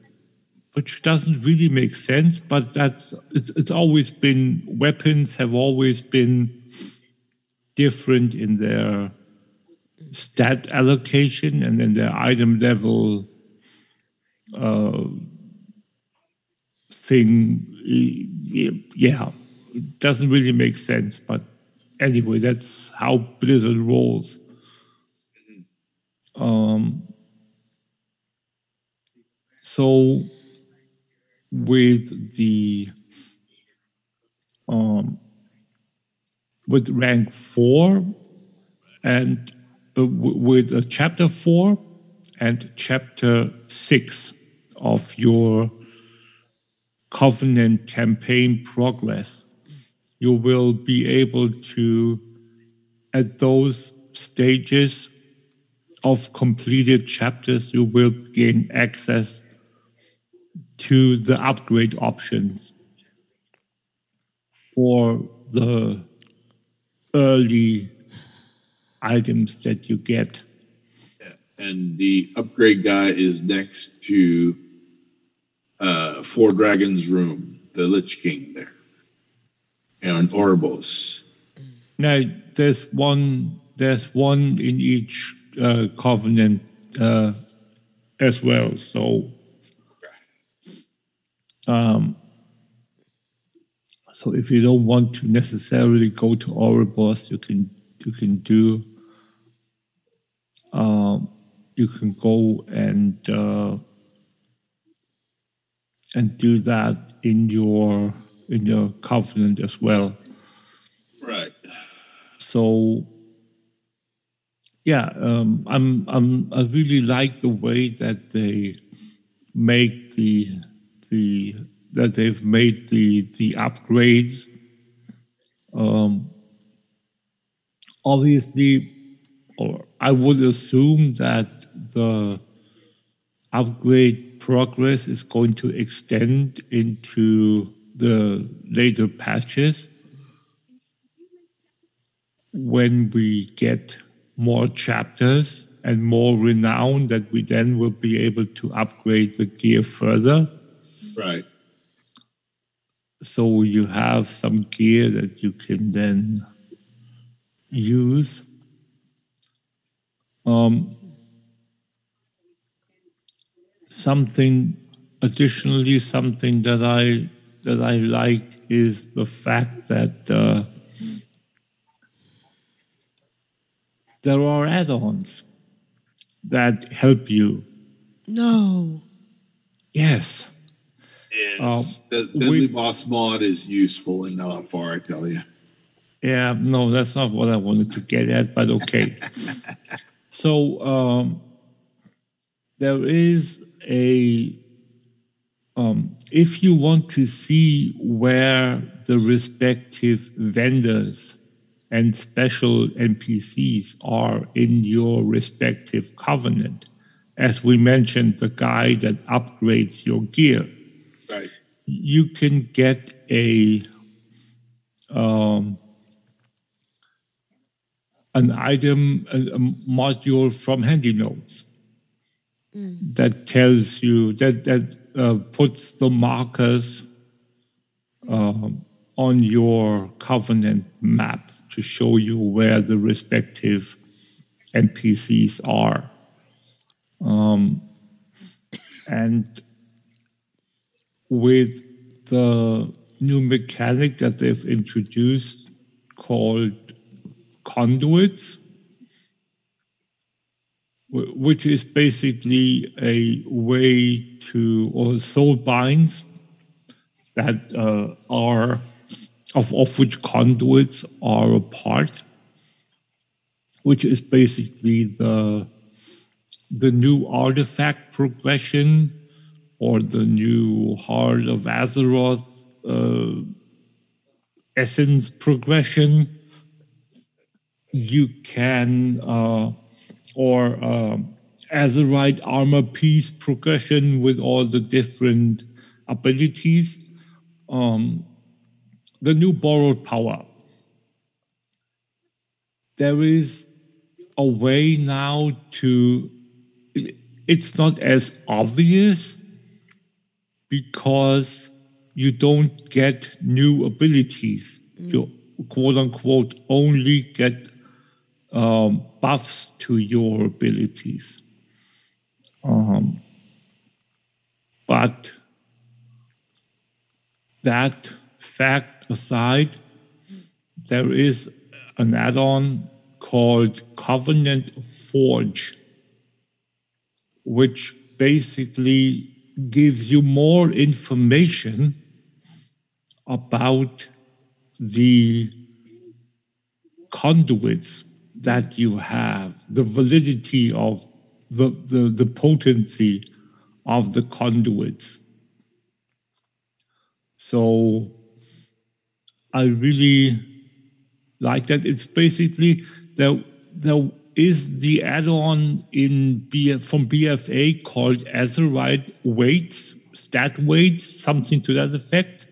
which doesn't really make sense. But that's it's, it's always been weapons have always been different in their stat allocation and in their item level uh, thing. Yeah, it doesn't really make sense. But anyway, that's how Blizzard rolls. Um, so with the um, with rank four and uh, with uh, chapter four and chapter six of your covenant campaign progress, you will be able to, at those stages of completed chapters, you will gain access to the upgrade options for the early items that you get. And the upgrade guy is next to uh, Fordragon's Room, the Lich King there, and Oribos. Now, there's one. There's one in each uh, covenant uh, as well. So, um, so if you don't want to necessarily go to Ouroboros, you can you can do. Um, you can go and uh, and do that in your in your covenant as well. Right. So yeah, um, I'm I'm I really like the way that they make the the that they've made the the upgrades. Um, obviously, or I would assume that the upgrade progress is going to extend into the later patches when we get more chapters and more renown that we then will be able to upgrade the gear further. Right. So you have some gear that you can then use. Um, something additionally, something that I that I like is the fact that uh, there are add-ons that help you. No. Yes. Yes. Um, the Deadly Boss mod is useful in uh, far, I tell you. Yeah, no, that's not what I wanted to get at, but okay. so um, there is a, um, if you want to see where the respective vendors and special NPCs are in your respective covenant, as we mentioned, the guy that upgrades your gear, Right. you can get a um, an item, a, a module from Handy Notes that tells you that that uh, puts the markers um, on your covenant map to show you where the respective NPCs are. Um, and with the new mechanic that they've introduced called conduits, which is basically a way to, or soul binds that uh, are, of, of which conduits are a part, which is basically the, the new artifact progression or the new Heart of Azeroth uh, essence progression. You can, uh, or uh, Azerite armor piece progression with all the different abilities. Um, the new borrowed power. There is a way now to, it's not as obvious because you don't get new abilities. You quote unquote only get um, buffs to your abilities. Um, but that fact aside, there is an add on called Covenant Forge, which basically gives you more information about the conduits that you have, the validity of the, the, the potency of the conduits. So I really like that. It's basically there, there is the add-on in B, from BFA called Azerite weights, stat weights, something to that effect,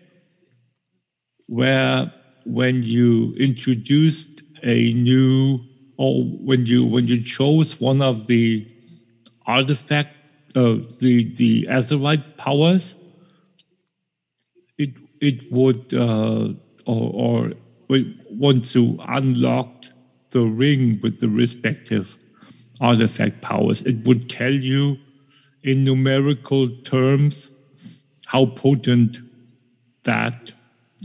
where when you introduced a new or when you when you chose one of the artifact uh, the the Azerite powers, it it would uh, or, or we want to unlock the ring with the respective artifact powers. It would tell you in numerical terms how potent that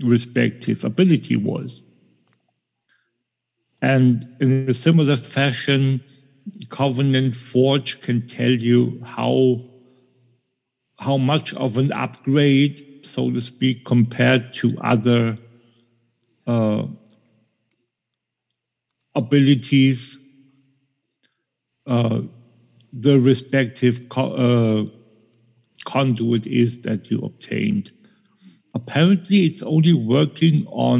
respective ability was. And in a similar fashion, Covenant Forge can tell you how, how much of an upgrade so to speak, compared to other uh, abilities, uh, the respective co- uh, conduit is that you obtained. Apparently, it's only working on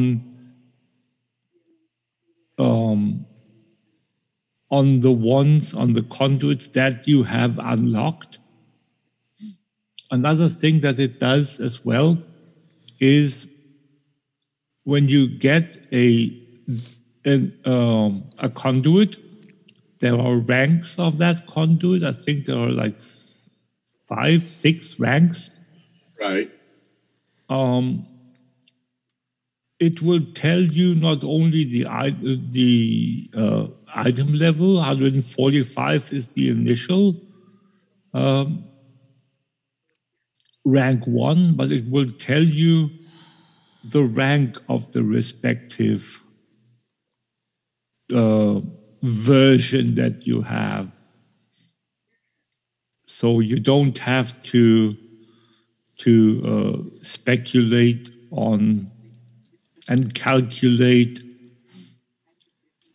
um, on the ones on the conduits that you have unlocked. Another thing that it does as well is when you get a an, um, a conduit, there are ranks of that conduit. I think there are like five, six ranks. Right. Um, it will tell you not only the the uh, item level, 145 is the initial um, rank one, but it will tell you the rank of the respective uh, version that you have. So you don't have to to uh, speculate on and calculate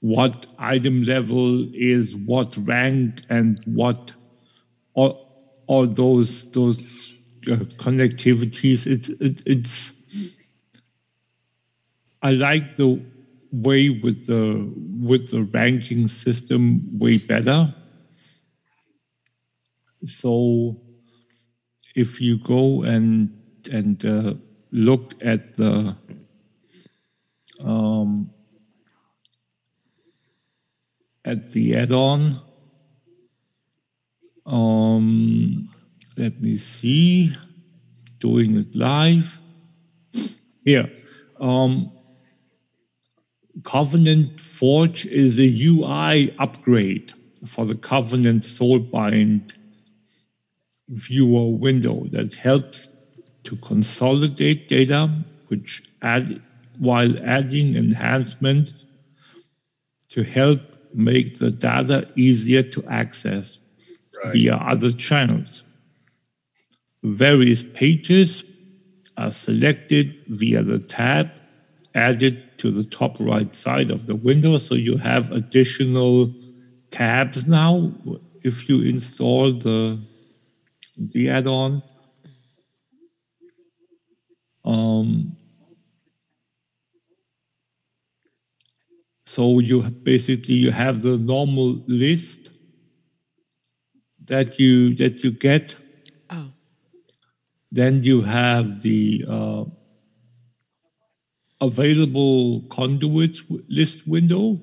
what item level is what rank and what all, all those those uh, connectivities. It's it, it's I like the way with the with the ranking system way better. So if you go and and uh, look at the um, at the add-on, um, let me see, doing it live. Here, um, Covenant Forge is a UI upgrade for the Covenant Soulbind viewer window that helps to consolidate data, which add while adding enhancements to help make the data easier to access via other channels. Various pages are selected via the tab added to the top right side of the window. So you have additional tabs now if you install the, the add-on. Um, so you basically you have the normal list that you that you get. Oh. Then you have the uh, available conduits list window,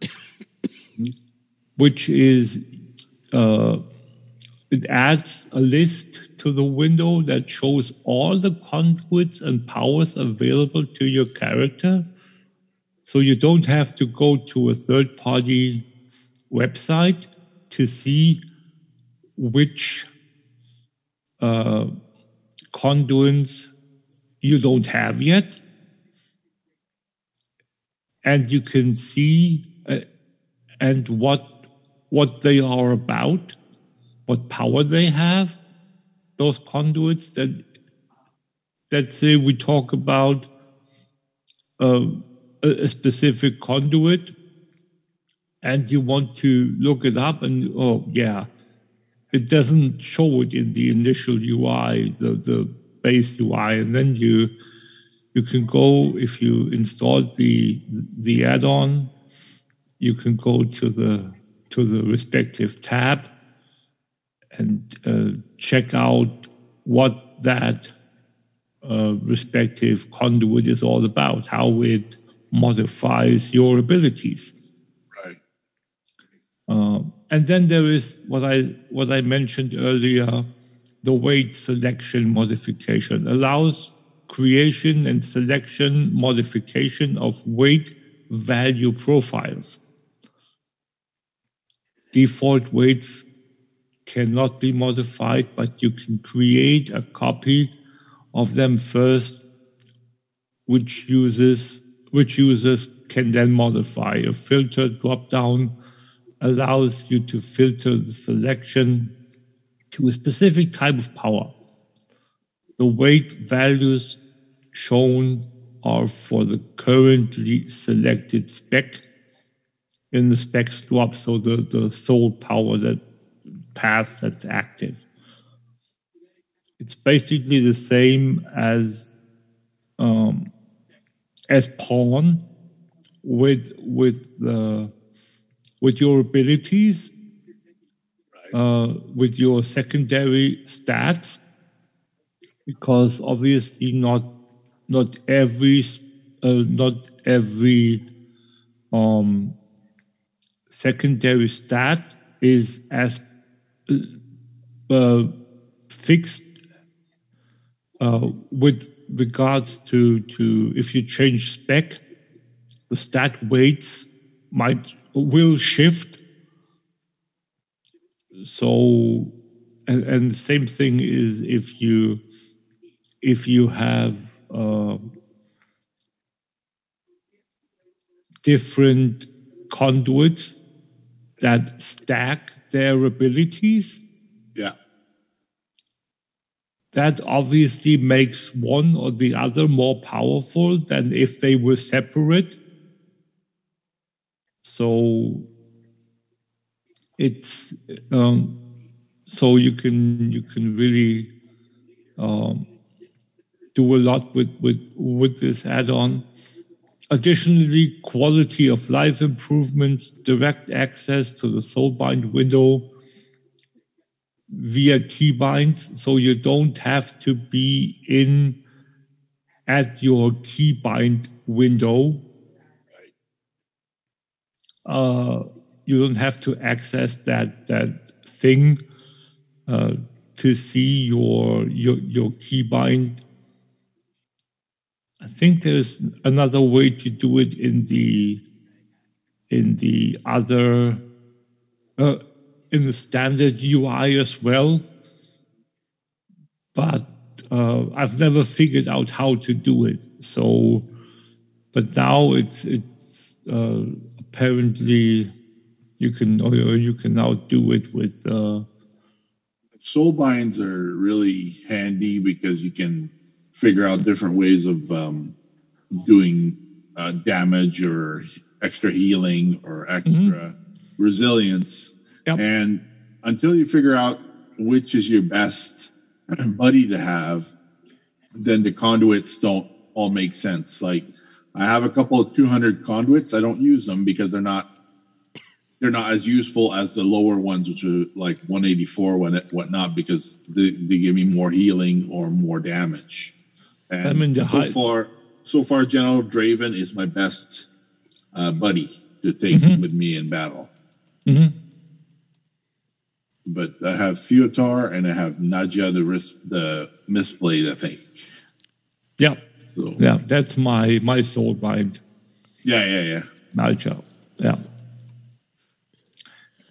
which is uh, it adds a list to the window that shows all the conduits and powers available to your character. So you don't have to go to a third party website to see which uh, conduits you don't have yet. And you can see uh, and what what they are about, what power they have, those conduits that let's say we talk about uh, a, a specific conduit and you want to look it up and oh yeah it doesn't show it in the initial ui the, the base ui and then you you can go if you installed the the add-on you can go to the to the respective tab and uh, check out what that uh, respective conduit is all about, how it modifies your abilities. Right. Uh, and then there is what I what I mentioned earlier, the weight selection modification allows creation and selection modification of weight value profiles. Default weights cannot be modified, but you can create a copy of them first, which uses which users can then modify. A filter dropdown allows you to filter the selection to a specific type of power. The weight values shown are for the currently selected spec. In the spec swap, so the, the soul power that path that's active. It's basically the same as um, as pawn with with the with your abilities, uh, with your secondary stats, because obviously not not every uh, not every um, secondary stat is as uh, fixed uh, with regards to to if you change spec, the stat weights might will shift. So, and, and the same thing is if you if you have uh, different conduits that stack their abilities. Yeah. That obviously makes one or the other more powerful than if they were separate. So it's um, so you can you can really um, do a lot with with with this add-on. Additionally, quality of life improvements, direct access to the Soulbind window via keybind, so you don't have to be in at your keybind window. Uh, you don't have to access that that thing uh, to see your your your keybind I think there's another way to do it in the in the other uh, in the standard UI as well, but uh, I've never figured out how to do it. So, but now it's it's uh, apparently you can or you can now do it with. Uh, Soul binds are really handy because you can figure out different ways of um, doing uh, damage or extra healing or extra resilience. And until you figure out which is your best buddy to have, then the conduits don't all make sense. Like I have a couple of 200 conduits. I don't use them because they're not they're not as useful as the lower ones, which are like 184 when it whatnot, because they, they give me more healing or more damage. And I mean, so high- far, so far, General Draven is my best uh, buddy to take Mm-hmm. with me in battle. Mhm. But I have Theotar and I have Nadjia the wrist, the Mistblade, I think. Yeah, So, yeah, that's my my soul bind. yeah, yeah, yeah. Nalja. Yeah.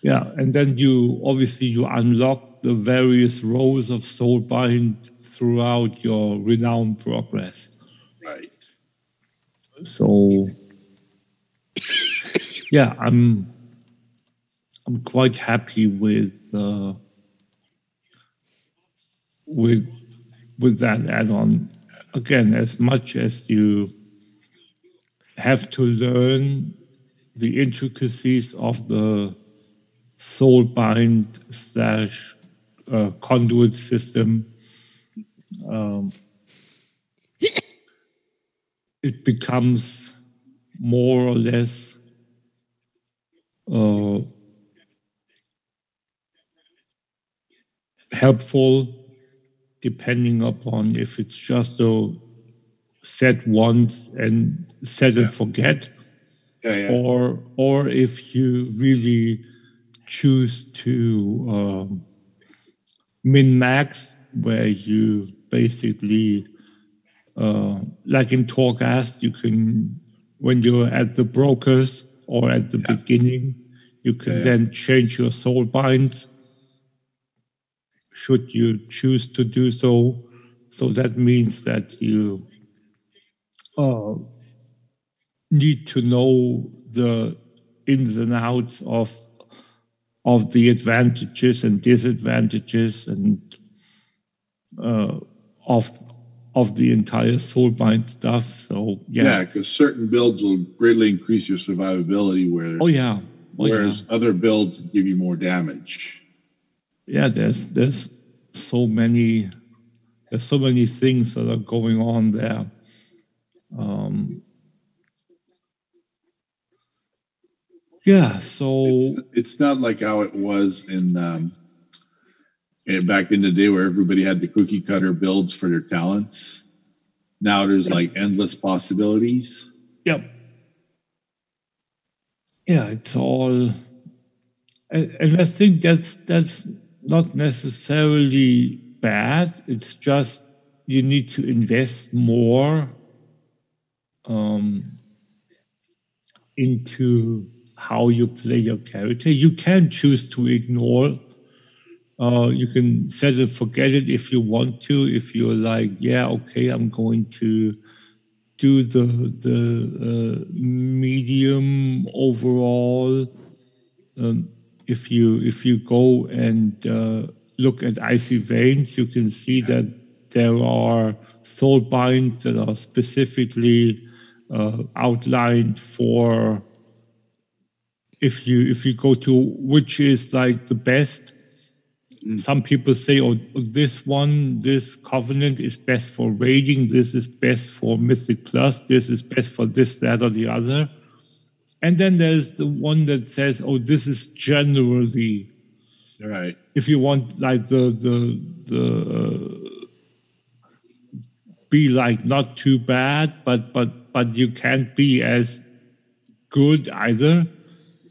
Yeah, and then you obviously you unlock the various rows of soulbind throughout your renown progress. Right. So yeah, I'm I'm quite happy with uh, with with that add-on. Again, as much as you have to learn the intricacies of the soul bind slash uh, conduit system, um, it becomes more or less uh, helpful depending upon if it's just a set once and set and forget Yeah, yeah. or or if you really choose to um, min max where you basically uh, like in Torghast you can when you're at the brokers or at the beginning you can Yeah, yeah. then change your soul binds should you choose to do so so that means that you uh, need to know the ins and outs of of the advantages and disadvantages and uh, of of the entire soulbind stuff. So Yeah, yeah, because certain builds will greatly increase your survivability, where oh yeah, oh, whereas yeah. other builds give you more damage. yeah. There's there's so many there's so many things that are going on there. Um, yeah, so It's, it's not like how it was in um, eh, back in the day where everybody had the cookie cutter builds for their talents. Now there's like endless possibilities. Yep. Yeah, it's all, and, and I think that's that's not necessarily bad. It's just you need to invest more um, into how you play your character. You can choose to ignore. Uh, you can set it, forget it if you want to. If you're like, yeah, okay, I'm going to do the the uh, medium overall. Um, if you if you go and uh, look at icy veins, you can see that there are soul binds that are specifically uh, outlined for. If you if you go to which is like the best, some people say, oh, this one, this covenant is best for raiding, this is best for Mythic Plus, this is best for this, that, or the other. And then there's the one that says, oh, this is generally, Right. if you want like the, the, the, uh, be like not too bad, but, but, but you can't be as good either.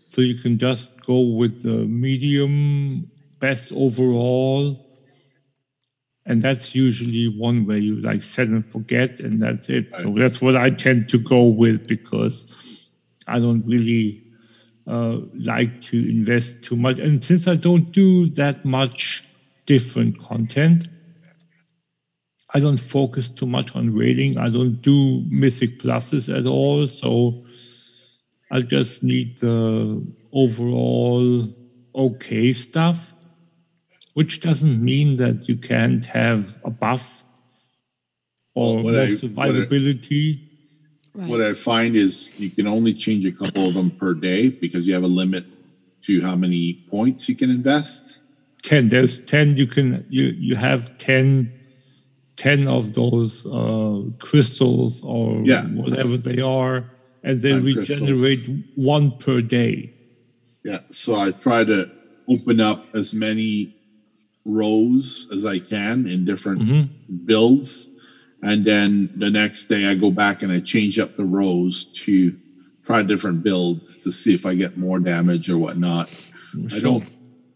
So you can just go with the medium best overall. And that's usually one where you like set and forget, and that's it. So that's what I tend to go with because I don't really uh, like to invest too much. And since I don't do that much different content, I don't focus too much on rating. I don't do mythic pluses at all. So I just need the overall okay stuff, which doesn't mean that you can't have a buff or What more I- what I- survivability. What I find is you can only change a couple of them per day because you have a limit to how many points you can invest. 10 there's 10 you can you you have 10 10 of those uh crystals or Yeah. whatever they are and they Time crystals. regenerate one per day Yeah. So I try to open up as many rows as I can in different Mm-hmm. builds. And then the next day I go back and I change up the rows to try different builds to see if I get more damage or whatnot. I don't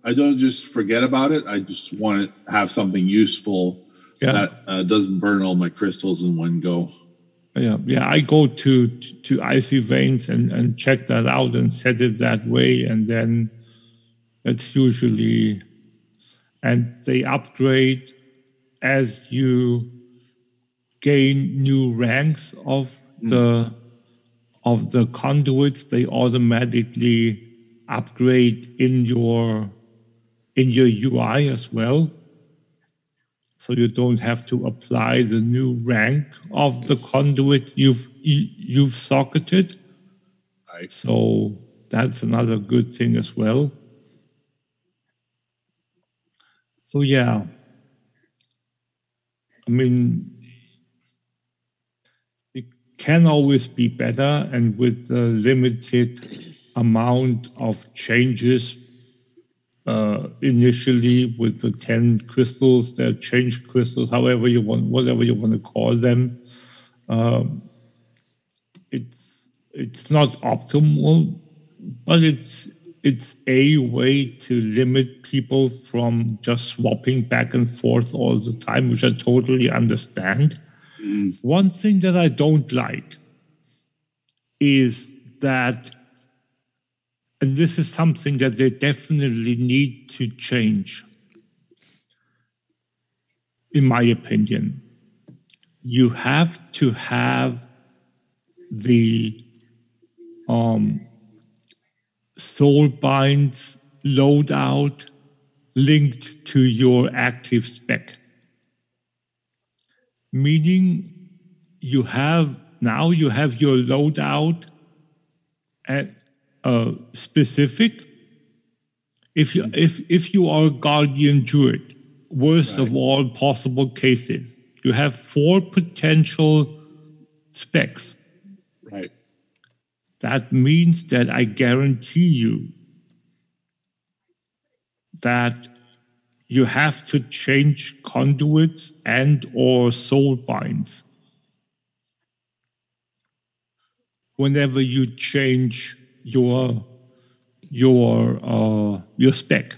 I don't just forget about it. I just want to have something useful Yeah. that uh, doesn't burn all my crystals in one go. yeah yeah i go to to icy veins and and check that out and set it that way and then that's usually and they upgrade as you gain new ranks of mm. the of the conduits. They automatically upgrade in your in your UI as well. So you don't have to apply the new rank of the conduit you've you, you've socketed. Right. so that's another good thing as well so yeah i mean it can always be better and with the limited amount of changes uh, initially with the 10 crystals, they're change crystals, however you want, whatever you want to call them. Um, it's, it's not optimal, but it's, it's a way to limit people from just swapping back and forth all the time, which I totally understand. One thing that I don't like is that and this is something that they definitely need to change, in my opinion. You have to have the um, soul binds loadout linked to your active spec. meaning you have now you have your loadout at uh, specific. If you if if you are a guardian druid, worst of all possible cases, you have four potential specs. That means that I guarantee you that you have to change conduits and or soul binds whenever you change your your uh, your spec.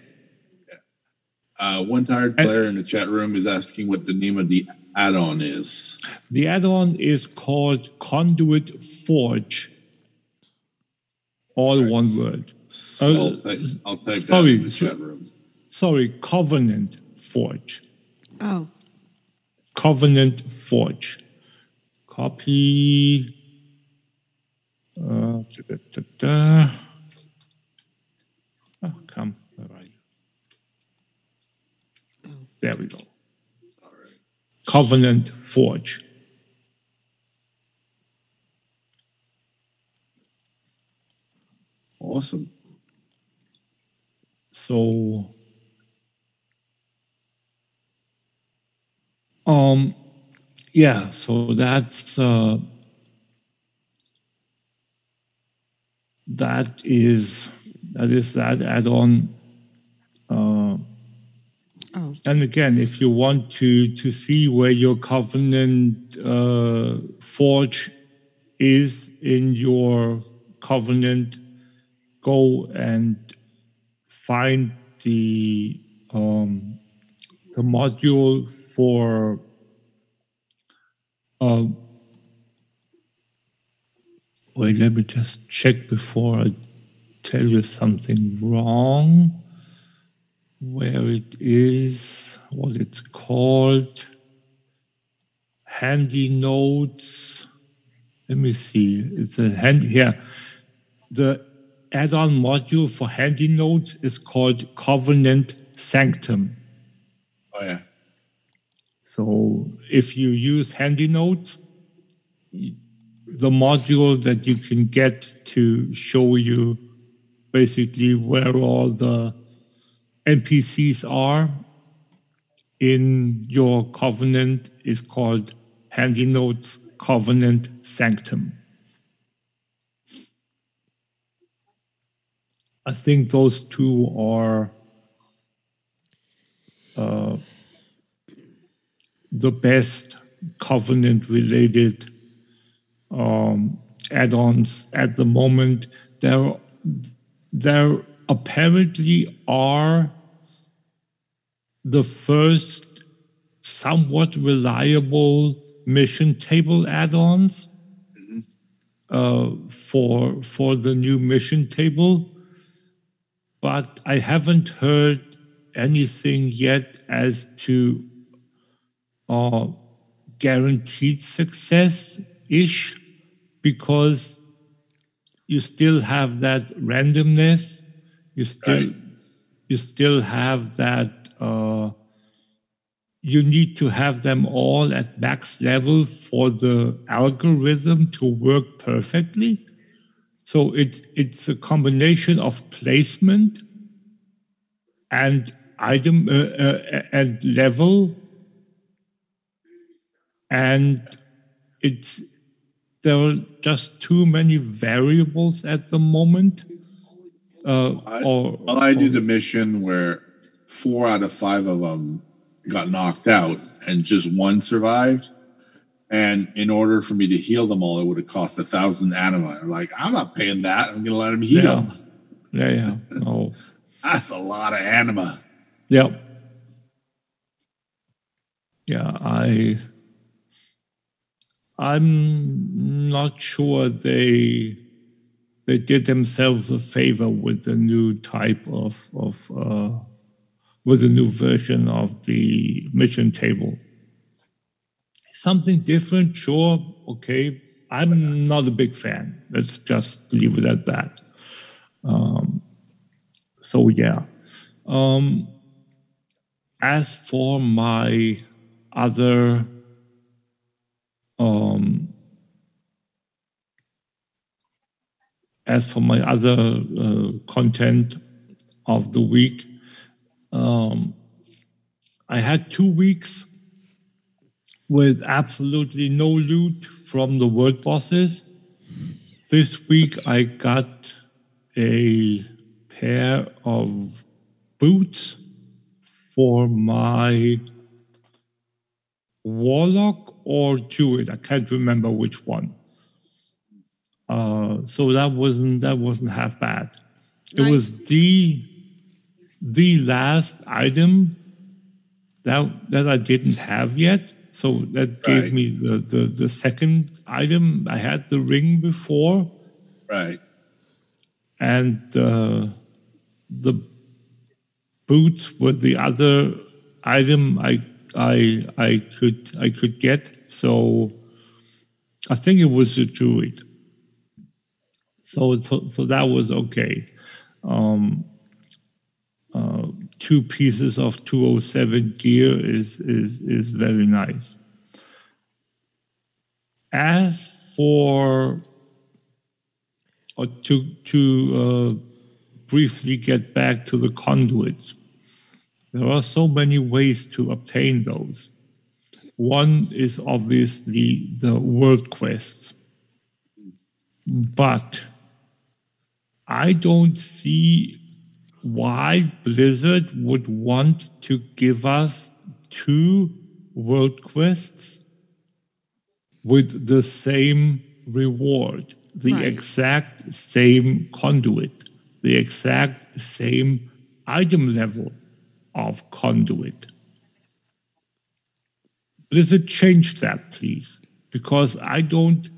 Uh, one tired player in the chat room is asking what the name of the add-on is. The add-on is called Conduit Forge. All one word. So I'll, type, I'll type that sorry, in the chat room. Sorry, Covenant Forge. Oh. Covenant Forge. Copy. Uh, da, da, da, oh, come. Where are you? There we go. Covenant Forge. Awesome. So, um, yeah, so that's uh, that is that is that add-on. Uh, oh. And again, if you want to to see where your covenant uh, forge is in your covenant, go and find the um, the module for uh, wait let me just check before I tell you something wrong. Where it is what it's called. Handy notes. Let me see. It's a hand here the add-on module for handy notes is called Covenant Sanctum. Oh yeah. So if you use handy notes, the module that you can get to show you basically where all the NPCs are in your covenant is called Handy Notes Covenant Sanctum. I think those two are uh, the best covenant related um, add ons at the moment. There, there apparently are the first somewhat reliable mission table add ons uh, for, for the new mission table but I haven't heard anything yet as to uh, guaranteed success ish because you still have that randomness you still Right. you still have that uh, you need to have them all at max level for the algorithm to work perfectly so it's it's a combination of placement and item uh, uh, and level, and it's there are just too many variables at the moment. Uh, or, Well, I did a mission where four out of five of them got knocked out and just one survived. And in order for me to heal them all, it would have cost a thousand anima. I'm like, I'm not paying that. I'm going to let him heal. Yeah. yeah, yeah. Oh, That's a lot of anima. Yep. Yeah, I I'm not sure they they did themselves a favor with the new type of of uh, with the new version of the mission table. Something different, sure, okay. I'm not a big fan. Let's just leave it at that. Um, so yeah. Um, as for my other Um, as for my other uh, content of the week, um, I had two weeks with absolutely no loot from the world bosses. This week I got a pair of boots for my warlock or druid. I can't remember which one. Uh, so that wasn't that wasn't half bad. It was the the last item that that I didn't have yet. So that gave Right. me the, the the second item. I had the ring before, Right. and uh, the boots were the other item I I I could I could get. So I think it was a druid. So so, so that was okay. Um, uh, two pieces of 207 gear is is is very nice. As for or to to uh, briefly get back to the conduits, there are so many ways to obtain those. One is obviously the world quest, but I don't see why Blizzard would want to give us two world quests with the same reward, the Right. exact same conduit, the exact same item level of conduit. Blizzard change that, please, because I don't,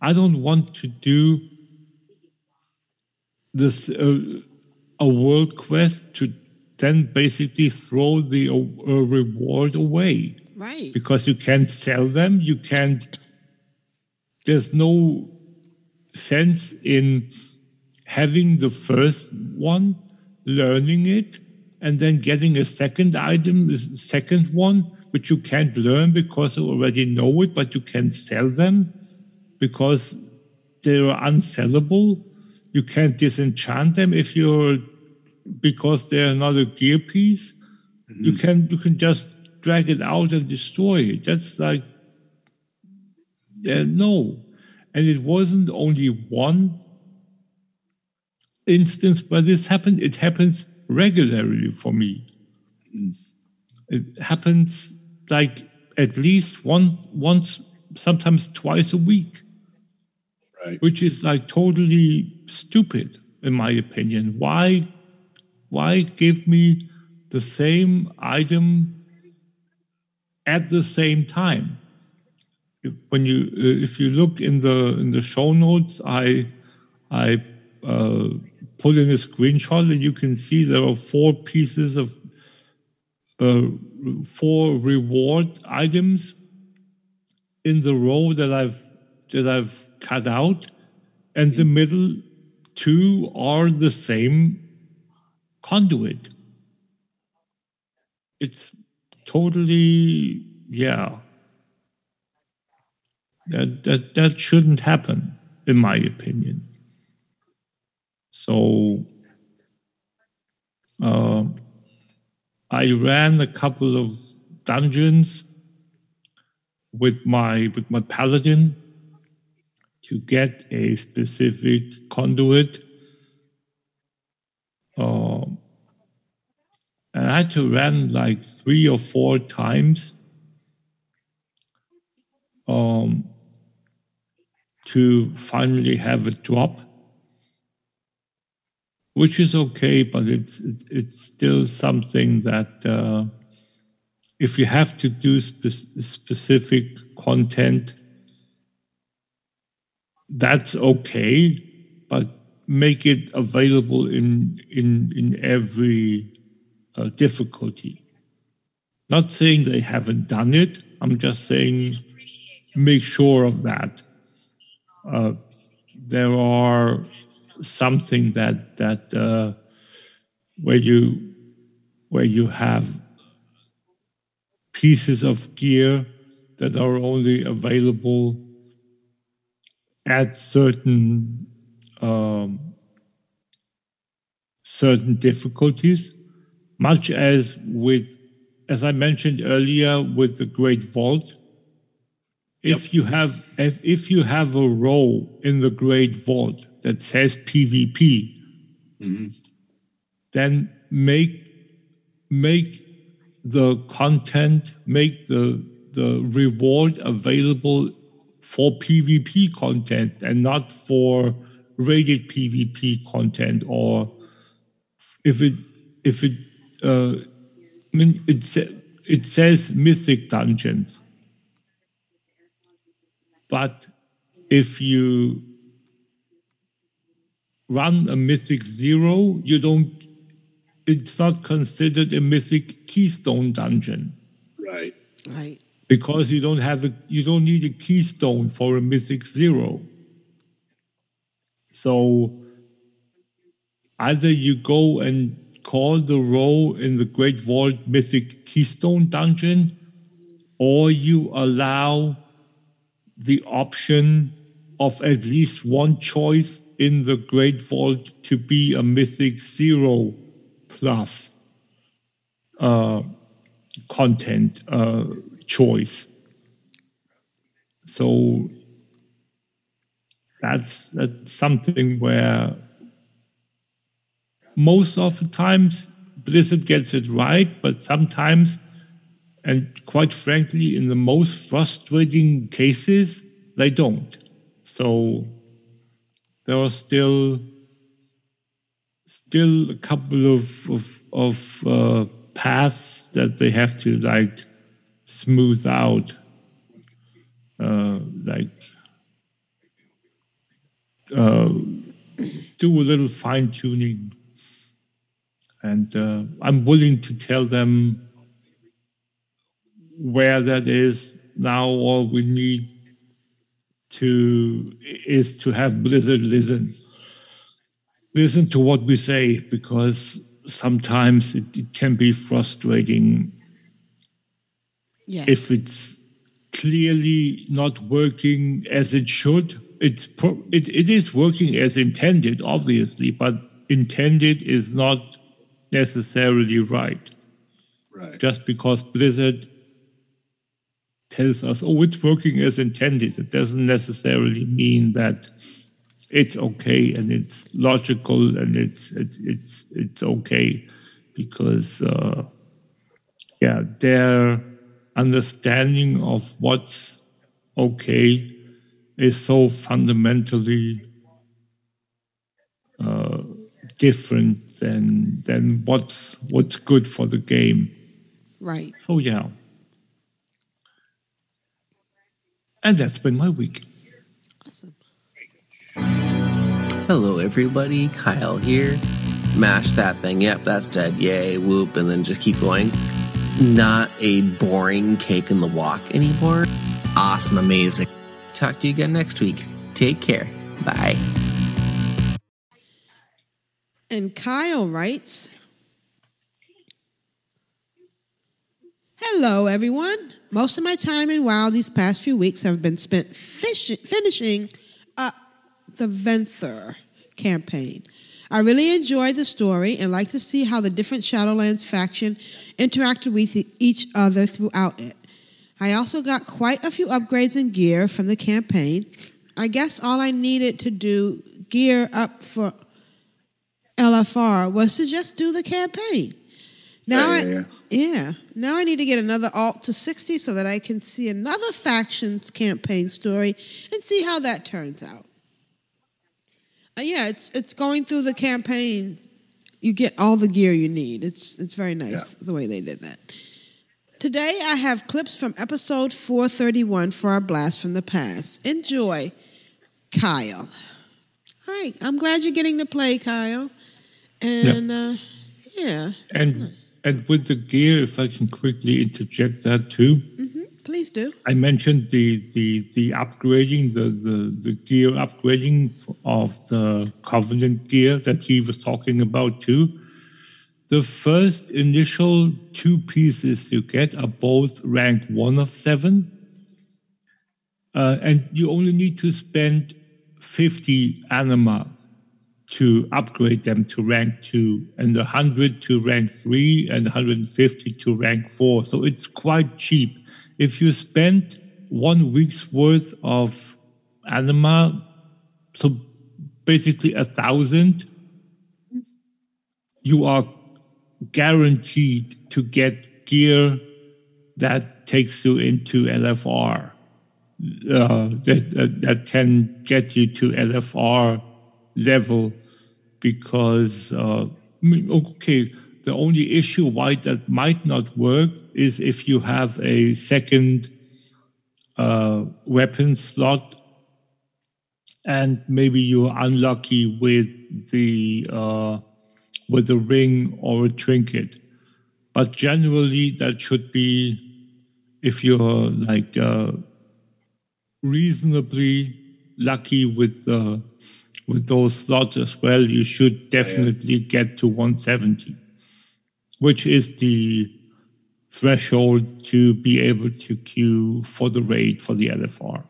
I don't want to do this uh, a world quest to then basically throw the uh, uh, reward away Right. because you can't sell them. You can't. There's no sense in having the first one, learning it, and then getting a second item, a second one, which you can't learn because you already know it, but you can sell them because they're unsellable. You can't disenchant them if you're because they're not a gear piece. Mm-hmm. You can you can just drag it out and destroy it. That's like yeah, no. And it wasn't only one instance where this happened, it happens regularly for me. It happens like at least one once, sometimes twice a week. Right. Which is like totally stupid, in my opinion. Why why give me the same item at the same time? If- When you uh, if you look in the in the show notes, I I uh, put in a screenshot and you can see there are four pieces of uh, four reward items in the row that I've that I've cut out, and the middle two are the same conduit. It's totally yeah. That that that shouldn't happen, in my opinion. So uh, I ran a couple of dungeons with my with my paladin to get a specific conduit. Um, and I had to run like three or four times um, to finally have a drop, which is okay, but it's it's, it's still something that uh, if you have to do spe- specific content, that's okay, but make it available in in in every uh, difficulty. Not saying they haven't done it. I'm just saying make sure of that. Uh, there are something that that uh, where you where you have pieces of gear that are only available at certain um, certain difficulties, much as with, as I mentioned earlier, with the Great Vault. If you have if, if you have a row in the Great Vault that says PvP, mm-hmm. then make make the content, make the the reward available for PvP content and not for rated PvP content or if it if it uh, I mean it it says mythic dungeons but if you run a mythic zero you don't it's not considered a mythic keystone dungeon Right. Right. because you don't have a you don't need a keystone for a mythic zero so either you go and call the row in the great vault mythic keystone dungeon or you allow the option of at least one choice in the great vault to be a mythic zero plus uh, content uh, choice. So that's, that's something where most of the times Blizzard gets it right, but sometimes, and quite frankly, in the most frustrating cases, they don't. So there are still still a couple of of, of uh, paths that they have to like smooth out, uh, like uh, do a little fine tuning, and uh, I'm willing to tell them where that is now. All we need to is to have Blizzard listen listen to what we say because sometimes it, it can be frustrating Yes. if it's clearly not working as it should. It's it, it is working as intended, obviously, but intended is not necessarily right. Right. Just because Blizzard tells us, oh, it's working as intended, it doesn't necessarily mean that it's okay and it's logical and it's it's it's it's okay because uh, yeah their understanding of what's okay is so fundamentally uh, different than than what's what's good for the game Right. so yeah and that's been my week Awesome. Hello, everybody. Kyle here. Mash that thing. Yep, that's dead. Yay, whoop, and then just keep going. Not a boring cake in the walk anymore. Awesome, amazing. Talk to you again next week. Take care. Bye. And Kyle writes Hello, everyone. Most of my time in WoW these past few weeks have been spent fish- finishing up the Venthyr campaign. I really enjoyed the story and like to see how the different Shadowlands faction interacted with each other throughout it. I also got quite a few upgrades in gear from the campaign. I guess all I needed to do gear up for LFR was to just do the campaign. Now Yeah, yeah, I yeah. Now I need to get another alt to 60 so that I can see another factions campaign story and see how that turns out. Uh, yeah, it's it's going through the campaign. You get all the gear you need. It's it's very nice the way they did that. Today I have clips from episode 431 for our blast from the past. Enjoy, Kyle. Right, I'm glad you're getting to play, Kyle. And uh, yeah, and and with the gear if i can quickly interject that too please do. I mentioned the the the upgrading, the the, the gear upgrading of the Covenant gear that he was talking about too. The first initial two pieces you get are both rank one of seven, uh, and you only need to spend 50 anima to upgrade them to rank 2 and 100 to rank 3 and 150 to rank 4 so it's quite cheap if you spend one week's worth of anima so basically a thousand you are guaranteed to get gear that takes you into LFR. Uh, that, that that can get you to LFR level because uh, okay, the only issue why that might not work is if you have a second uh, weapon slot and maybe you're unlucky with the uh, with a ring or a trinket. But generally, that should be if you're like uh, reasonably lucky with the with those slots as well. You should definitely get to 170, which is the threshold to be able to queue for the rate for the LFR.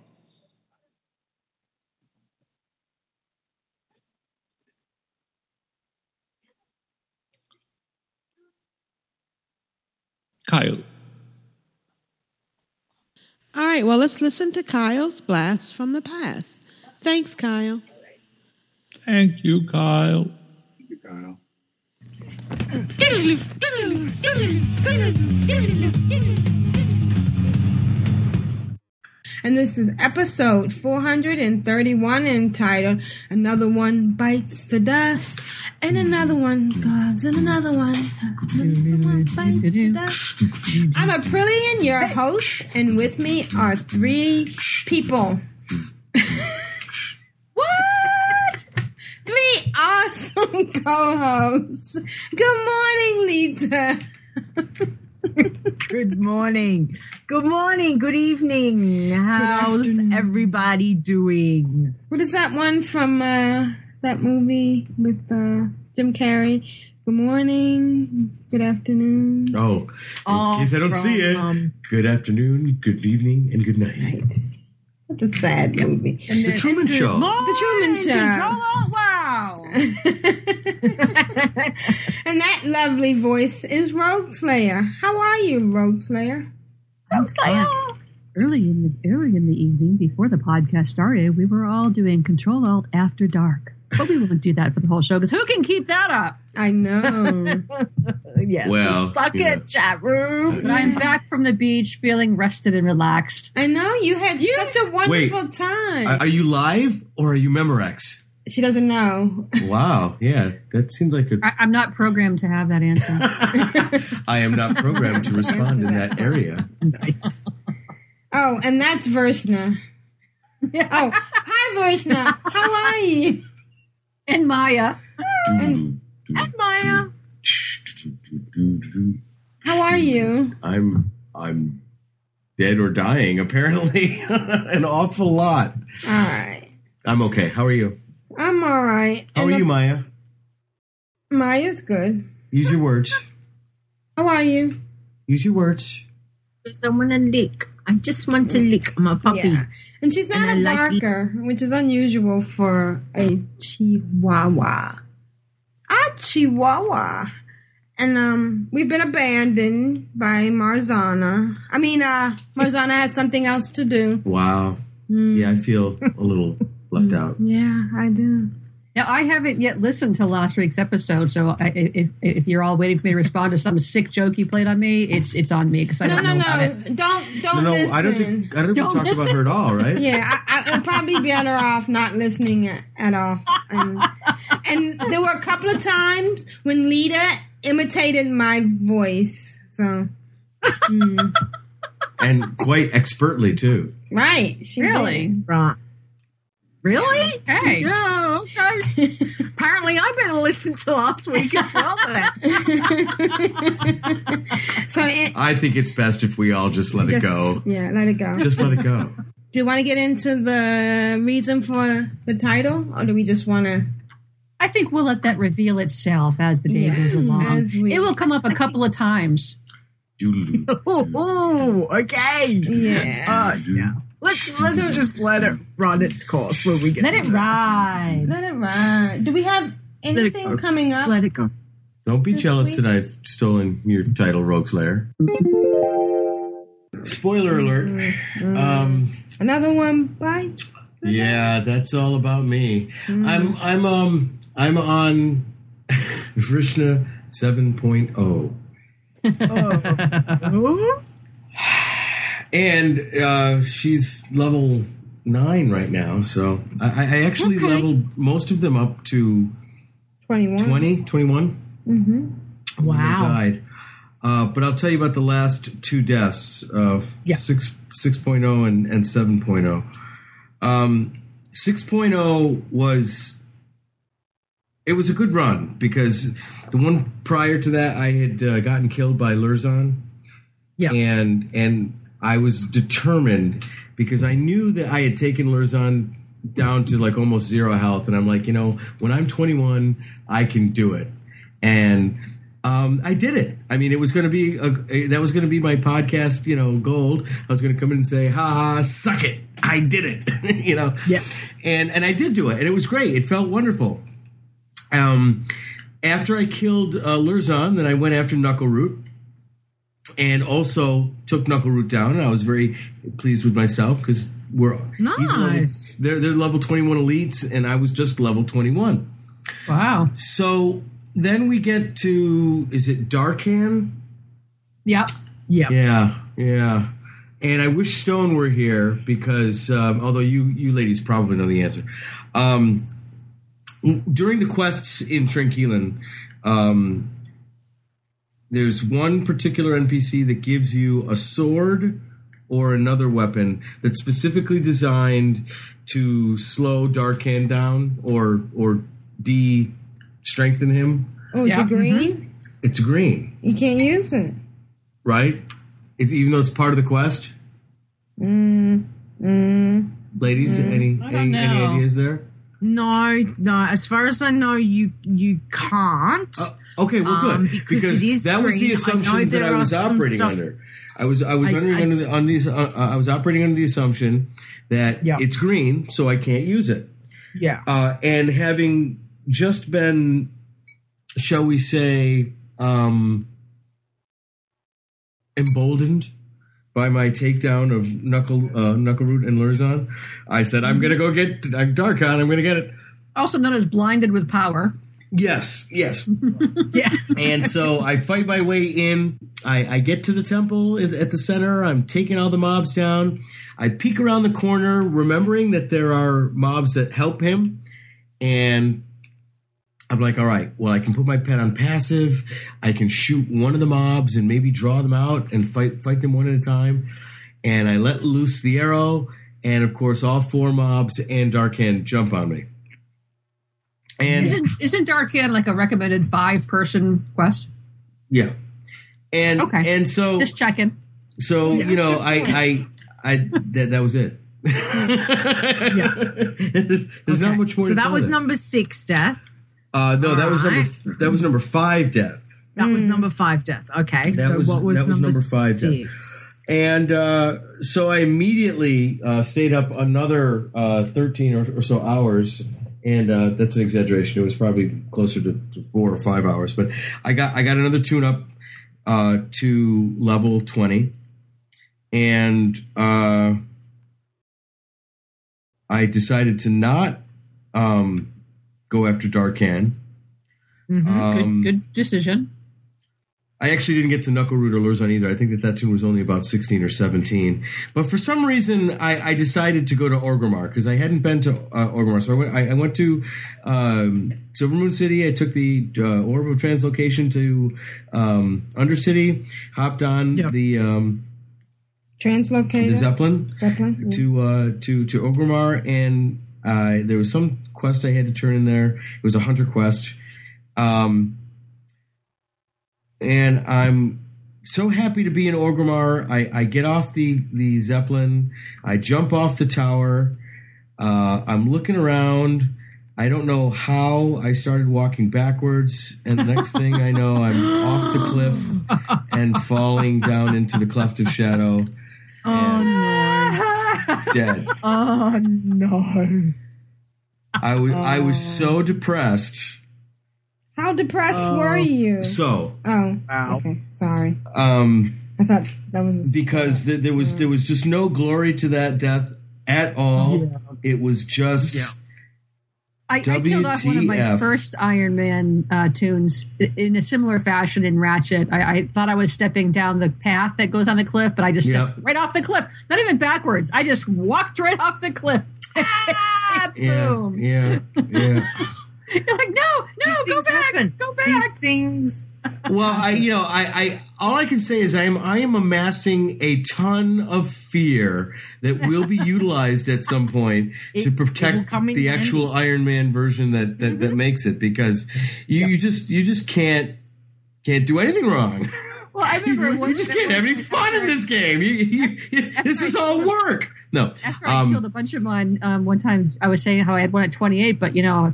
Kyle. All right, well, let's listen to Kyle's blast from the past. Thanks, Kyle. Thank you, Kyle. Thank you, Kyle. And this is episode 431 entitled Another One Bites the Dust, and another one comes, and another one. Another one bites the dust. I'm Aprillian, your host, and with me are three people. what? Three awesome co hosts. Good morning, Lita. Good morning. Good morning. Good evening. How's afternoon. everybody doing? What is that one from uh, that movie with uh, Jim Carrey? Good morning, good afternoon. Oh, Oh, in case I don't see it. um, good afternoon, good evening, and good night. Such a sad movie. The Truman Show. The Truman Show. wow. and that lovely voice is Rogue Slayer. How are you, Rogue Slayer? I'm fine. Oh. Early in the early in the evening, before the podcast started, we were all doing Control Alt After Dark. But we won't do that for the whole show because who can keep that up? I know. yes. Well, suck you it, chat room. I'm back from the beach, feeling rested and relaxed. I know you had such a wonderful Wait. time. Are are you live or are you Memorex? she doesn't know. Wow, yeah, that seemed like a. I, I'm not programmed to have that answer. I am not programmed to respond in that area. Nice. Oh, and that's Versna. Oh, hi, Versna. How are you? And Maya, And Maya. How are you? I'm I'm dead or dying. Apparently, an awful lot. All right. I'm okay. How are you? I'm all right. How are you, Maya? Maya's good. Use your words. How are you? Use your words. Just I want to lick. I just want to lick. I'm a puppy. Yeah. And she's not And a I like barker, which is unusual for a chihuahua. A chihuahua. And um, we've been abandoned by Marzana. I mean, uh, Marzana has something else to do. Wow. Yeah, I feel a little left out. Yeah, I do. Now I haven't yet listened to last week's episode, so I, if, if you're all waiting for me to respond to some sick joke you played on me, it's it's on me because I No, don't no, know about no. it. Don't don't no, no, listen. I don't think I don't, think Don't we talked listen. about her at all, right? Yeah, I, I would probably be better off not listening at, at all. And, and there were a couple of times when Lita imitated my voice. So, mm. and quite expertly too. right. She Really? did. Right. Really? Hey. Yeah, okay. Apparently, I better listen to last week as well. Then. So, it, I think it's best if we all just let just, it go. Yeah, let it go. Just let it go. do you want to get into the reason for the title, or do we just want to? I think we'll let that reveal itself as the day Yeah. goes along. We- it will come up a couple of times. Oh, oh, okay. Yeah. Uh, yeah. Let's let's just let it run its course when we get. Let it ride. Let it ride. Do we have anything coming Just up? let it go. Don't be This jealous week? that I've stolen your title, Rogue Slayer. Spoiler alert. Um, Another one by yeah, that's all about me. I'm I'm um I'm on Vrishna 7.0. And uh, she's level nine right now, so I, I actually Okay. leveled most of them up to 21. 20, 21. Mm-hmm. they died. Uh, but I'll tell you about the last two deaths of Yeah. six six oh and and seven Um, six was it was a good run because the one prior to that I had uh, gotten killed by Luzran. Yeah. and and I was determined because I knew that I had taken Luzran down to like almost zero health, and I'm like, you know, when I'm 21, I can do it, and um, I did it. I mean, it was going to be a, that was going to be my podcast, you know, gold. I was going to come in and say, "Ha ha, suck it, I did it," you know. Yeah. And and I did do it, and it was great. It felt wonderful. Um, after I killed uh, Luzran, then I went after Knucklerot and also took Knucklerot down. And I was very pleased with myself because we're he's level- Nice. they're they're level twenty one elites, and I was just level twenty one. Wow. So then we get to is it Dar'Khan? Yep. Yeah. Yeah, yeah. And I wish Stone were here because um, although you you ladies probably know the answer. Um, during the quests in Tranquillien, um, there's one particular NPC that gives you a sword or another weapon that's specifically designed to slow Dar'Khan down or or de strengthen him. Oh, it's Yeah. a green? It's green, You can't use it. right? It's even though it's part of the quest. Mm, mm. Ladies, any any, any ideas there? No, no. As far as I know, you you can't. Okay, well, good Um, because because that was the green. I assumption that I was operating under. I was I was I- under I- under the, on these uh, uh, I was operating under the assumption that Yeah. it's green, so I can't use it. Yeah. Uh, and having just been, shall we say, um, emboldened by my takedown of Knuckle uh, Knucklerot and Luzran, I said I'm gonna go get Dar'Khan. I'm gonna get it. Also known as blinded with power. Yes, yes. yeah. and so I fight my way in. I, I get to the temple at, at the center. I'm taking all the mobs down. I peek around the corner, remembering that there are mobs that help him. And I'm like, all right, well, I can put my pet on passive. I can shoot one of the mobs and maybe draw them out and fight fight them one at a time. And I let loose the arrow, and of course, all four mobs and Dar'Khan jump on me. And isn't isn't Dar'Khan like a recommended five person quest? Yeah. And Okay. and so Just checking. so you know I I I that that was it. there's there's not much more. So to that was there. number six death. Uh, no, that was number Alright. that was number five death. That was number five death. Okay. That so was- what was, that was number, number five death. And uh, so I immediately uh, stayed up another uh, 13 or, or so hours. And uh, that's an exaggeration. It was probably closer to, to four or five hours. But I got I got another toon up uh, to level 20. And uh, I decided to not um, go after Dar'Khan. Mhm. Um, good, good decision. I actually didn't get to Knucklerot or Luzran either. I think that that toon was only about 16 or 17. But for some reason, I, I decided to go to Orgrimmar because I hadn't been to uh, Orgrimmar. So I went, I, I went to um, Silvermoon City. I took the uh, Orb of Translocation to um, Undercity, hopped on the um, Translocator. the Zeppelin Zeppelin. yeah. to uh, to to Orgrimmar, and uh, there was some quest I had to turn in there. It was a hunter quest, um, and I'm so happy to be in Orgrimmar. I, I get off the the Zeppelin, I jump off the tower. Uh, I'm looking around. I don't know how I started walking backwards, and the next thing I know, I'm off the cliff and falling down into the cleft of shadow. Oh no. dead. Oh no. I was I was so depressed. How depressed were you? So Oh. wow. Okay. Sorry. um I thought that was because th- there was there was just no glory to that death at all. It was just I, I killed off one of my first Iron Man uh, toons in a similar fashion in Ratchet. I, I thought I was stepping down the path that goes on the cliff, but I just Yep. stepped right off the cliff. Not even backwards. I just walked right off the cliff. Ah, yeah, Boom. yeah, yeah. You're like, no, no, go back, go back. These things. well, I you know I, I all I can say is I am I am amassing a ton of fear that will be utilized at some point to protect the handy. actual Iron Man version that that, that makes it because you, you just you just can't can't do anything wrong. Well, I remember You one just can't have any fun in this game. You, you, you- this is all work. No, After I um, killed a bunch of mine, um, one time I was saying how I had one at 28, but you know,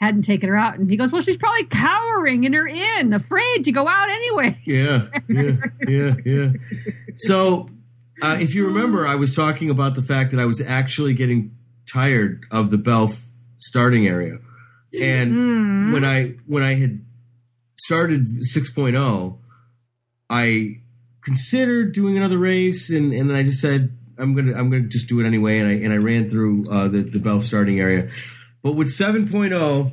hadn't taken her out. And he goes, Well, she's probably cowering in her inn, afraid to go out anyway. Yeah, yeah, yeah, yeah. So, uh, if you remember, I was talking about the fact that I was actually getting tired of the Belf starting area, and when I when I had started 6.0, I considered doing another race, and, and then I just said I'm gonna I'm gonna just do it anyway, and I and I ran through uh, the the Belf starting area, but with 7.0,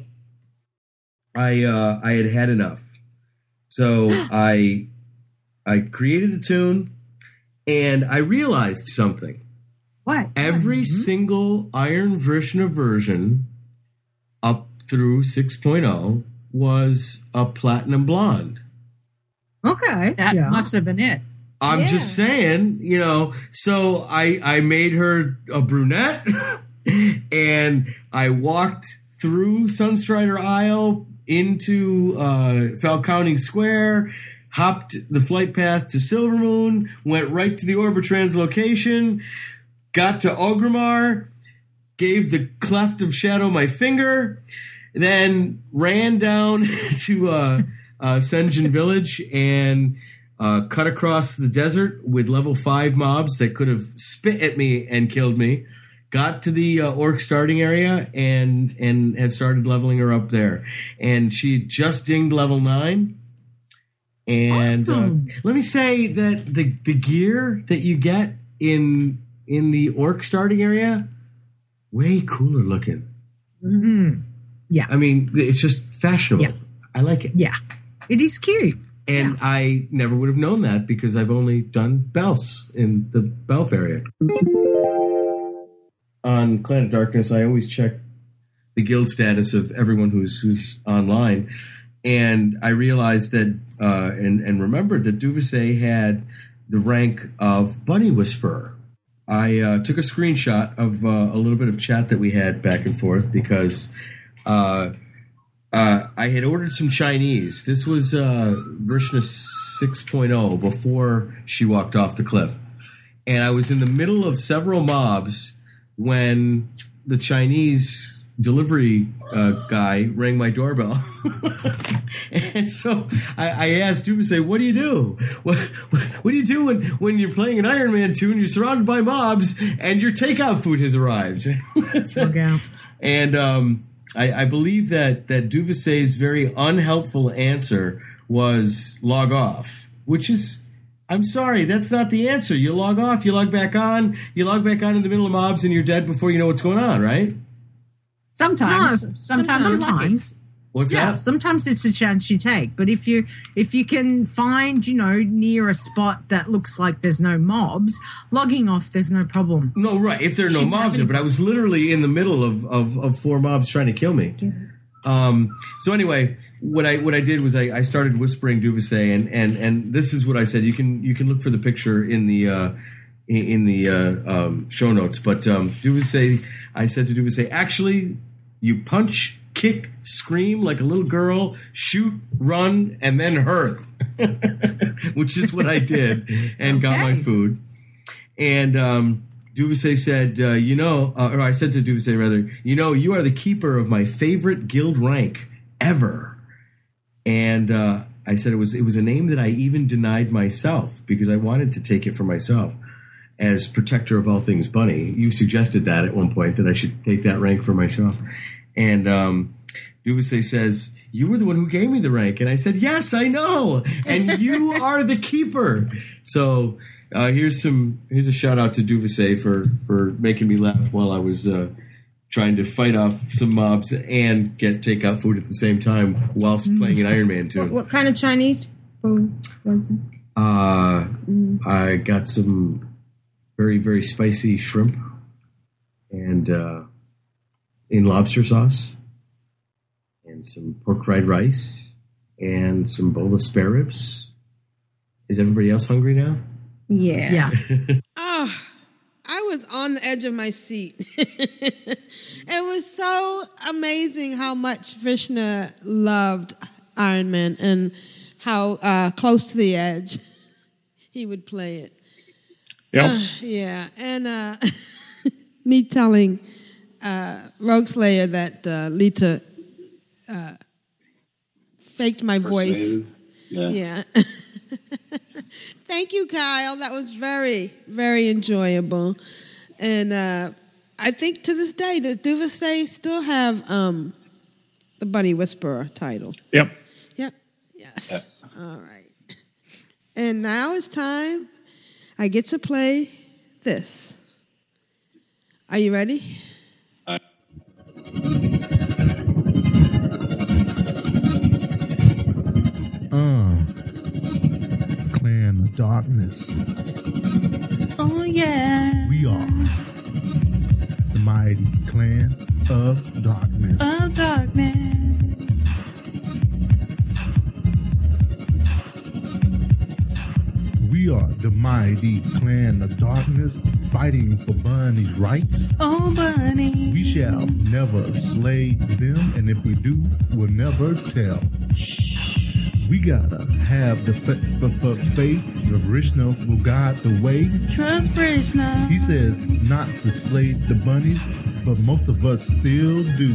I uh, I had had enough. So I I created the toon and I realized something. What? Every single Iron Vrishna version up through 6.0 was a platinum blonde. Okay. That yeah. must have been it. I'm just saying, you know, so I I made her a brunette and I walked through Sunstrider Isle into uh Falconwing Square, hopped the flight path to Silvermoon, went right to the Orbitrans location, got to Orgrimmar, gave the cleft of shadow my finger, then ran down to uh, uh, Sen'jin Village and uh, cut across the desert with level five mobs that could have spit at me and killed me. Got to the uh, orc starting area and and had started leveling her up there, and she just dinged level nine. And Awesome. uh, let me say that the the gear that you get in in the orc starting area, way cooler looking. Mm. Yeah. I mean, it's just fashionable. I like it. Yeah. It is cute. And I never would have known that because I've only done Belfs in the Belf area. On Clan of Darkness, I always check the guild status of everyone who's who's online, and I realized that uh, and and remembered that Duvise had the rank of Bunny Whisperer. I uh, took a screenshot of uh, a little bit of chat that we had back and forth because uh, uh, I had ordered some Chinese. This was uh, version of 6.0 before she walked off the cliff. And I was in the middle of several mobs when the Chinese delivery uh, guy rang my doorbell. and so I, I asked Dubase, what do you do? What, what, what do you do when, when you're playing an Iron Man toon, you're surrounded by mobs, and your takeout food has arrived? Okay. And um, I, I believe that that Duvasse's very unhelpful answer was log off, which is. I'm sorry, that's not the answer. You log off, you log back on, you log back on in the middle of mobs, and you're dead before you know what's going on, right? Sometimes, No, sometimes, sometimes. What's yeah, that? sometimes it's a chance you take. But if you if you can find, you know, near a spot that looks like there's no mobs, logging off, there's no problem. No, right. If there are no Shouldn't mobs there, any- but I was literally in the middle of, of, of four mobs trying to kill me. Um, so anyway, what I what I did was I, I started whispering Duvasse, and, and and this is what I said. You can you can look for the picture in the uh, in, the uh, um, show notes. But um, Duvasse, I said to Duvasse, actually, you punch, kick, scream like a little girl, shoot, run, and then hearth, which is what I did, and got my food. And um, Duvasse said, uh, "You know," uh, or I said to Duvasse rather, "You know, you are the keeper of my favorite guild rank ever." And uh, I said it was it was a name that I even denied myself because I wanted to take it for myself. as protector of all things bunny. You suggested that at one point that I should take that rank for myself. And um, Duvase says, You were the one who gave me the rank. And I said, Yes, I know. And you are the keeper. So uh, here's some here's a shout out to Duvase for for making me laugh while I was uh, trying to fight off some mobs and get takeout food at the same time whilst playing an Iron Man What, toon. what kind of Chinese food was it? Uh, I got some very very spicy shrimp and uh, in lobster sauce, and some pork fried rice, and some bowl of spare ribs. Is everybody else hungry now? Yeah. Yeah. Oh, I was on the edge of my seat. it was so amazing how much Vishna loved Iron Man and how uh, close to the edge he would play it. Yeah. Uh, yeah, and uh, me telling uh, Rogue Slayer that uh, Lita uh, faked my voice. Impersonated. Yeah. Yeah. Thank you, Kyle. That was very, very enjoyable. And uh, I think to this day, does Duvastay still have um, the Bunny Whisperer title? Yep. Yep. Yes. All right. And now it's time. I get to play this. Are you ready? Uh, clan of darkness. Oh yeah. We are the mighty clan of darkness. Of darkness. We are the mighty clan of darkness, fighting for Bunny's rights. Oh bunny. We shall never slay them, and if we do, we'll never tell. We gotta have the fa- f- f- faith that Krishna will guide the way. Trust Krishna. He says not to slay the bunnies, but most of us still do.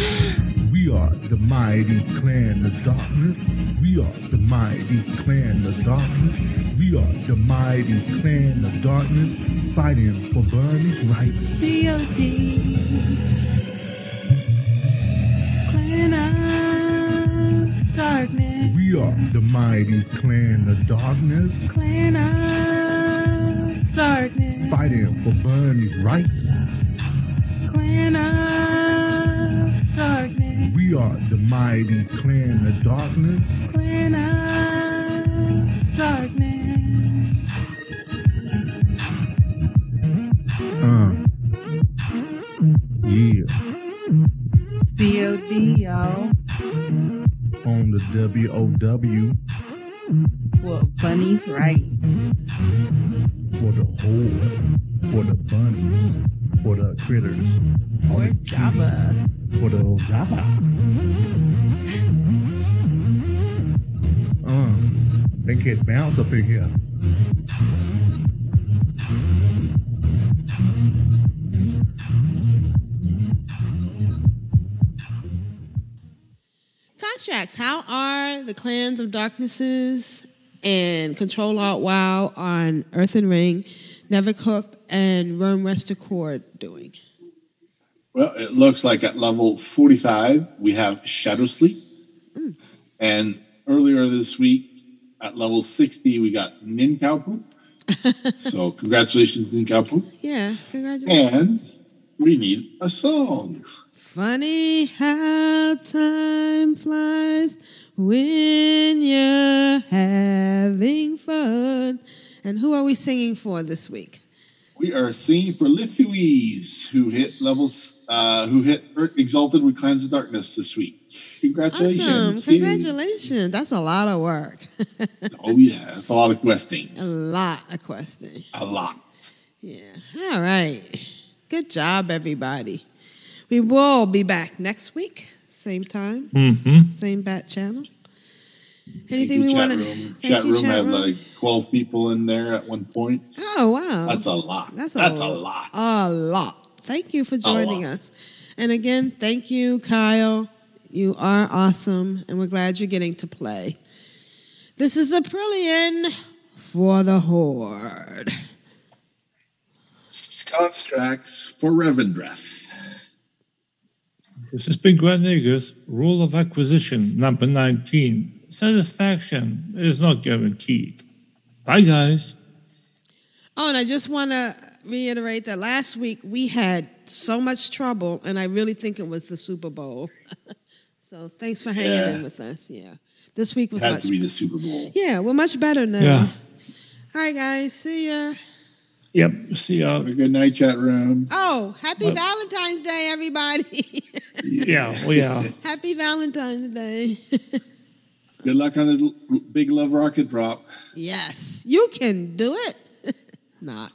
We are the mighty clan of darkness. We are the mighty clan of darkness. We are the mighty clan of darkness, fighting for Bunny's rights. C.O.D. We are the mighty clan of darkness, Clan of darkness. fighting for Bunny's rights. Clan of darkness. We are the mighty clan of darkness. Clan of darkness. Uh, yeah, C.O.D. y'all. On the WOW For Bunny's rights. for the whole, for the bunnies, for the critters, For Jabba. for the Java. Uh, they can bounce up in here. The clans of darknesses and Control Alt WoW on Earthen Ring, Nevercup, and Wyrmrest Accord doing? Well, it looks like at level 45, we have Shadow Sleep. Mm. And earlier this week, at level 60, we got Nin Ninkaupu. so, congratulations, Nin Ninkaupu. Yeah, congratulations. And we need a song. Funny how time flies when you're having fun. And who are we singing for this week? We are singing for Lithuies, who hit levels, uh, who hit Earth Exalted with Clans of Darkness this week. Congratulations. Awesome. Congratulations. That's a lot of work. Oh, yeah. That's a lot of questing. a lot of questing. A lot. Yeah. All right. Good job, everybody. We will be back next week, same time, Mhm. same bat channel. Anything Thank you, we chat want to? room. Chat room had like 12 people in there at one point. Oh wow, That's a lot. That's That's, a, a lot. A lot. Thank you for joining us. And again, thank you, Kyle. You are awesome, and we're glad you're getting to play. This is Aprillian for the Horde. Constructs for Revendreth. This has been Grand Nagus, Rule of Acquisition number 19. Satisfaction is not guaranteed. Bye, guys. Oh, and I just want to reiterate that last week we had so much trouble, and I really think it was the Super Bowl. so thanks for hanging Yeah. in with us. Yeah. This week was Has much to be the Super Bowl. Yeah, we're much better now. Yeah. All right, guys. See ya. Yep. See ya. Have a good night, chat room. Oh, happy What? Valentine's Day, everybody. Yeah. Oh, yeah. happy Valentine's Day. Good luck on the big love rocket drop. yes, you can do it. Not.